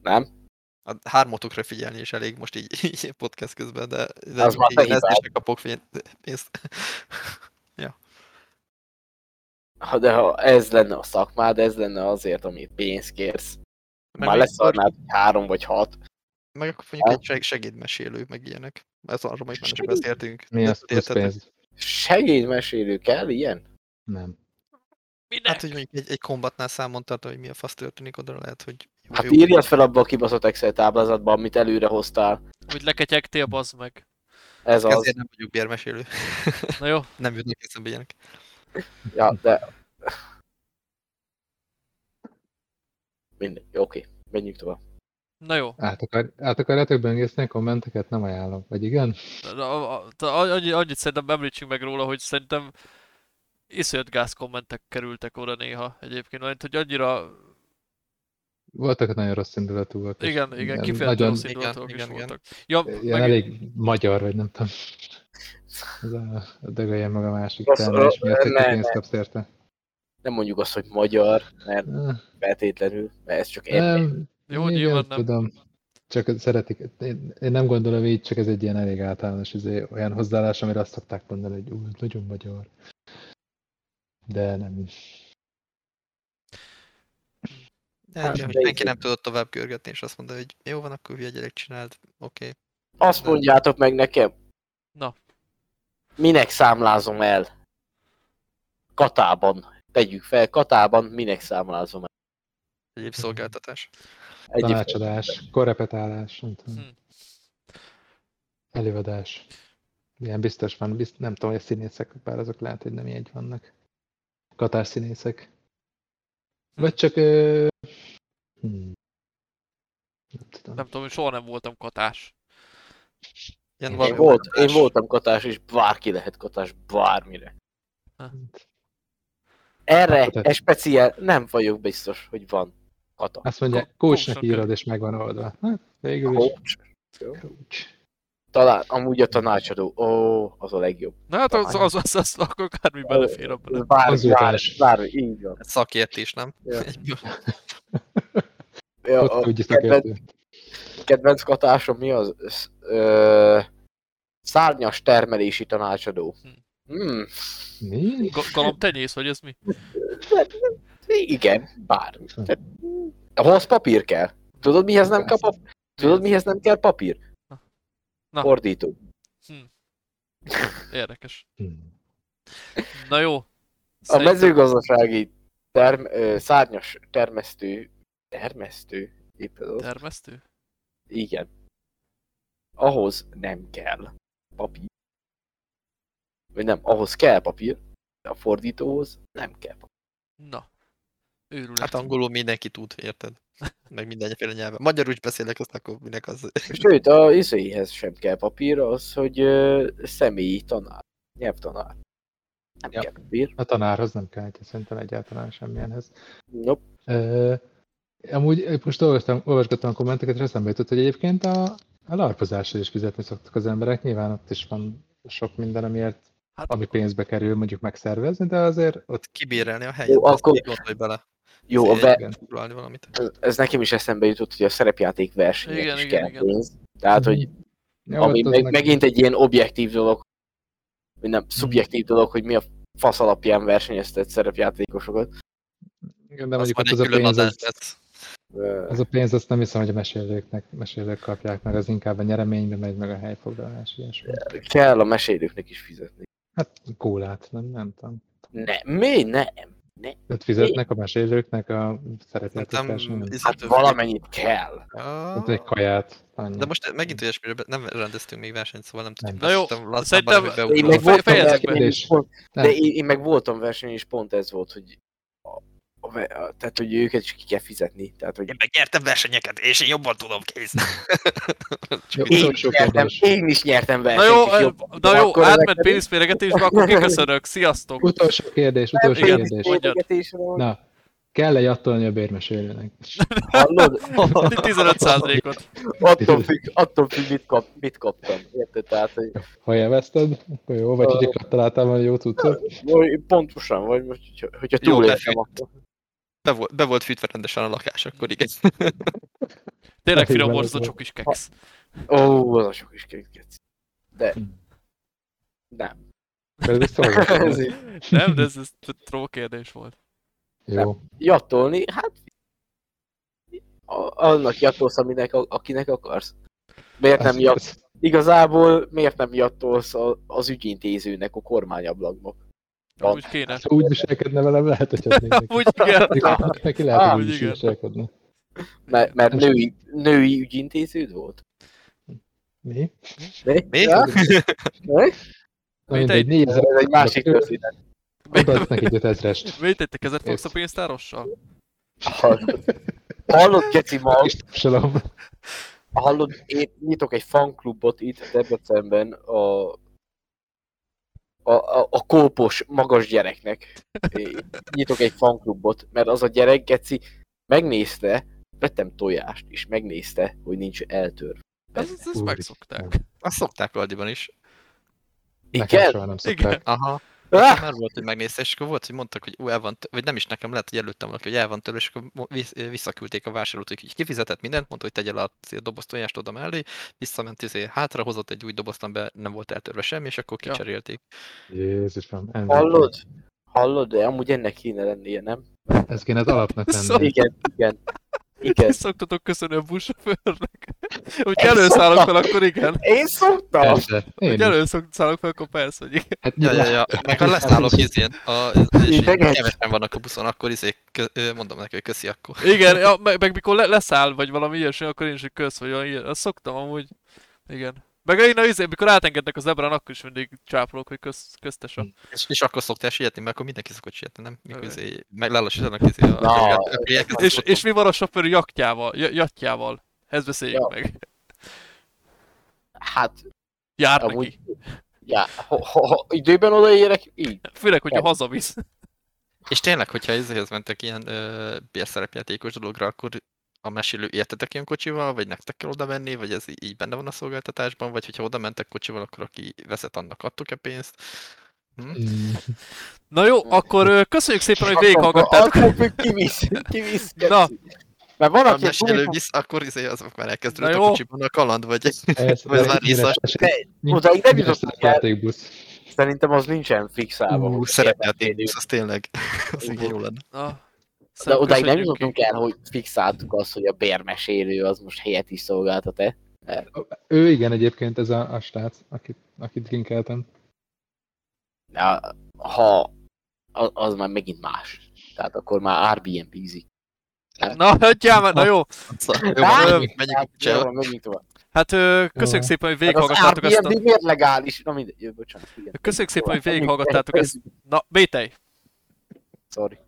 Nem? A hármatokra figyelni is elég most így, (laughs) így podcast közben, de, de Az már igen, ezt is kapok pénzt. Ha, de ha ez lenne a szakmád, ez lenne azért, amit pénzt kérsz. Meg Már leszarnád hogy három vagy hat. Meg akkor mondjuk egy seg- segédmesélő, meg ilyenek. Ez arról majd már beszéltünk. Mi az pénz? Segédmesélő kell ilyen? Nem. Minek? Hát, hogy mondjuk egy, egy kombatnál számon tartva, hogy mi a fasz történik, oda lehet, hogy jó, Hát jó, írjad fel abba a kibaszott Excel táblázatba, amit előre hoztál. Hogy leketyegtél, bazd meg. Ez az. Ezért nem vagyok bérmesélő. Na jó, (laughs) nem jutnak eszembe ilyenek. Ja, de... Mindegy, oké, menjünk tovább. na jó. Át, akar, át akarjátok böngészni a kommenteket? Nem ajánlom. Vagy igen? A- a- a- Annyi, annyit szerintem említsünk meg róla, hogy szerintem iszonyat gáz kommentek kerültek oda néha egyébként, mert hogy annyira, Voltak nagyon rossz indulatúak. és igen, igen, kifejezetten Nagyon rossz Igen, indulatok is igen, igen. voltak. Ja, ilyen meg, elég magyar, vagy nem tudom. Ez a, a dögöljen meg a másik Rossz- termelés miatt, hogy ne, te pénzt kapsz érte. Nem mondjuk azt, hogy magyar, mert feltétlenül, mert ez csak. Nem, Jó, igen, nyilván nem. tudom. Csak szeretik. Én, én nem gondolom így, csak ez egy ilyen elég általános izé, olyan hozzáállás, amire azt szokták mondani, hogy ú, nagyon magyar. De nem is. De, Hát, de senki nem tudott tovább görgetni, és azt mondta, hogy jó van, akkor hülye gyerek csináld, oké. Okay. Azt mondjátok meg nekem. Na. Minek számlázom el? Katában. Tegyük fel, katában minek számlázom el? Egyéb szolgáltatás. Egyéb Tanácsadás, korrepetálás, nem tudom. Hm. Előadás. Ilyen biztos van, bizt, nem tudom, hogy a színészek, bár azok lehet, hogy nem így vannak. Katás színészek. Vagy csak... Ö... Hmm. Nem tudom. nem tudom, soha nem voltam katás. Ilyen Én volt, én voltam katás, és bárki lehet katás, bármire. Erre Akkor te- egy speciál nem vagyok biztos, hogy van kata. Azt mondja, coachnak írod, és megvan oldva. Hát, végül is. Coach. Coach. Talán amúgy a tanácsadó, ó, az a legjobb. Na hát az, az, az, az, akkor akármi belefér abban. Bármi, bármi, így van. Szakértés, nem? Ja. (laughs) (laughs) Ja, a kedvenc, kedvenc katásom mi az? Ö, szárnyas termelési tanácsadó. Hmm. Mi? Ga- Galambtenyész, vagy ez mi? Igen, bármi. Tehát, ahhoz papír kell. Tudod mihez nem kell papír? Tudod mihez nem kell papír? Na. Fordító. Érdekes. Hmm. Na jó. A Szerintem- mezőgazdasági term, szárnyas termesztő, termesztő, Éppen az. Termesztő? Igen. Ahhoz nem kell papír. Vagy nem, ahhoz kell papír, de a fordítóhoz nem kell papír. Na. Őrület. Hát angolul mindenki tud, érted? (laughs) Meg mindenféle nyelven. Magyarul is beszélek, azt akkor minek az... Sőt, a izéhez sem kell papír, az, hogy ö, személyi tanár, nyelvtanár. Nem Ja. kell papír. A tanárhoz nem kell, szerintem egyáltalán semmilyenhez. Nope. Ö, amúgy most olvastam, olvasgattam a kommenteket, és eszembe jutott, hogy egyébként a, a larpozásra is fizetni szoktak az emberek. Nyilván ott is van sok minden, amiért, Hát, ami pénzbe kerül mondjuk megszervezni, de azért ott kibérelni a helyet, Jó, akkor- gondolj bele. Jó, a ve- valamit. ez, ez nekem is eszembe jutott, hogy a szerepjáték versenyek Igen, is igen, kell igen. pénz. Tehát, hogy Ja, ami meg, meg- megint egy ilyen objektív dolog, vagy nem, szubjektív dolog, hogy mi a fasz alapján versenyeztet szerepjátékosokat. Igen, de mondjuk ott egy az a pénz, az, Ö, az a pénz, azt nem hiszem, hogy a mesélőknek, mesélők kapják meg, az inkább a nyereménybe megy, meg a helyfoglalás, ilyesmi. Kell a mesélőknek is fizetni. Hát kólát, nem, nem tudom. Ne, mi? Nem. Tehát fizetnek a mesélőknek a szerepjáték Nem, versenyen? izé- Hát valamennyit kell. Hát egy kaját. Annyi. De most megint olyasmiről nem rendeztünk még versenyt, szóval nem tudjuk. Na jó, Szerintem Én meg voltam versenyen Nem. de én, én, meg voltam versenyen és pont ez volt, hogy tehát, hogy őket is ki kell fizetni. Tehát, hogy Én meg nyertem versenyeket, és én jobban tudom kész. (laughs) Én, is nyertem, én is nyertem na versenyt. jó, jobban. na jó, Akkor átment pénzméregetésbe, akkor kiköszönök. Sziasztok! Utolsó kérdés, utolsó Igen. kérdés. Na, kell-e jattolni a bérmesélőnek? (laughs) Hallod? 15%-ot. attól függ, attól függ mit, kap, mit kaptam. Érted? Tehát, hogy Ha élvezted, akkor jó, vagy hogy találtál valami jó cuccot? pontosan, vagy hogyha, túléltem, akkor... Be volt, be volt fűtve rendesen a lakás, akkor igen. (laughs) Tényleg Hát, finom volt az a csokis keksz. Ó, az a sok is kékec. De... Nem. (laughs) Ez így. Nem, de ez, ez troll kérdés volt. Jó. Jattolni, hát... a- Annak jattolsz, aminek, akinek akarsz. Miért nem Az- jat, az- Igazából miért nem jattolsz a, az ügyintézőnek a kormányablakba? Ja. Úgy kéne. Ha úgy viselkedne velem, lehet, hogy az. (laughs) Úgy igen. Neki- Neki lehet, Ah, hogy úgy is viselkedne. Mert, mert női, női ügyintéződ volt? Mi? Mi? Mi? Ja? Mi? Na mindegy, egy- 4000 Ez egy másik történet. Odaadsz neki 5000-est. Mit tettek kezet fogsz a pénztárossal? Hallod, Geci tapsolom. hallod, én nyitok egy fanklubot itt Debrecenben a, a, a, a kópos magas gyereknek. Nyitok egy fanklubot, mert az a gyerek, Geci, megnézte, vettem tojást, és megnézte, hogy nincs eltörve. Ez, ezt Úristen. megszokták. Azt szokták Aldiban is. Nekem Igen? soha nem Igen. szokták. Aha. Ah! Már volt, hogy megnézte, és akkor volt, hogy mondtak, hogy ú, el van, vagy nem is nekem, lehet, hogy előttem valaki, hogy el van tőle, és akkor visszaküldték a vásárlót, hogy így kifizetett mindent, mondta, hogy tegye le a dobozt tojást oda mellé, visszament, izé, hátra hozott egy új dobozt, amiben nem volt eltörve semmi, és akkor Ja. kicserélték. Jézusom. MVP. Hallod? Hallod, de amúgy ennek kéne lennie, nem? Ez kéne az alapnak Szóval- lenni. Igen, igen. Igen. Ezt (laughs) szoktatok köszönni a buszsofőrnek. (laughs) Hogy előszállok fel, akkor igen. Én szoktam! Persze. Én Hogy előszállok fel, akkor persze, hogy igen. Hát, Ja, ja, ja. Meg ha leszállok izén, a, (laughs) és kevesen vannak a buszon, akkor izé, mondom neki, hogy köszi akkor. Igen, ja, meg, meg, mikor le, leszáll, vagy valami ilyesmi, akkor én is hogy kösz, vagy olyan ilyen. Azt szoktam amúgy. Igen. Meg én a izé, mikor átengednek az ebrán, akkor is mindig csápolok, hogy kösz, köztes a... És, és akkor szoktál sietni, mert akkor mindenki szokott sietni, nem? Mikor izé, meg lelassítanak izé a... Na, És, és mi van a sofőr jaktjával? j- Jatjával? Ezt beszéljük Ja. meg. Hát, Jár Amúgy- neki. ja, ha, ha, ha időben odaérek, így. Főleg, hogyha Ja. hazavisz. És tényleg, hogyha ezért mentek ilyen bérszerepjátékos dologra, akkor a mesélő értetek ilyen kocsival, vagy nektek kell oda menni, vagy ez így benne van a szolgáltatásban, vagy hogyha oda mentek kocsival, akkor aki vezet, annak adtok-e pénzt? Hm? Mm, Na jó, akkor köszönjük szépen, hogy végighallgattátok. Attól függ, ki visz, ki visz, Na. Mert van, Ha a aki mesélő visz, akkor izé azok már elkezdődött a kocsiban a kaland, vagy, ez, vagy az már részas. odaig nem jutottunk el. játékbusz. Szerintem az nincsen fixálva. Ú, hogy szerepjáték, az tényleg, az igen jó lenne. Na, De odáig nem jutottunk el, hogy fixáltuk azt, hogy a bérmesélő az most helyet is szolgáltat-e. Ő igen egyébként ez a, a srác, akit, akit linkeltem. De ha az már megint más. Tehát akkor már Airbnb-zik. Na, hagyjál már, na jó. Szóval, jó, Á, Hát, jó. Hát köszönjük szépen, hogy Hát végighallgattátok ezt a... Miért legális? Na mindegy, bocsánat. Igen. Köszönjük szépen, hogy végighallgattátok ezt. Na, Bétej! Sorry.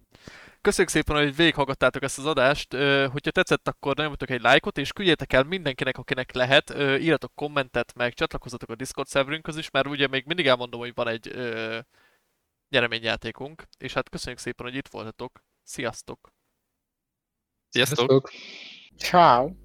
Köszönjük szépen, hogy végighallgattátok ezt az adást. Hogyha tetszett, akkor nyomjatok egy lájkot, és küldjétek el mindenkinek, akinek lehet. Írjatok kommentet, meg csatlakozzatok a Discord szerverünkhöz is, mert ugye még mindig elmondom, hogy van egy ö, nyereményjátékunk. És hát köszönjük szépen, hogy itt voltatok. Sziasztok! Sziasztok! Sziasztok! Ciao.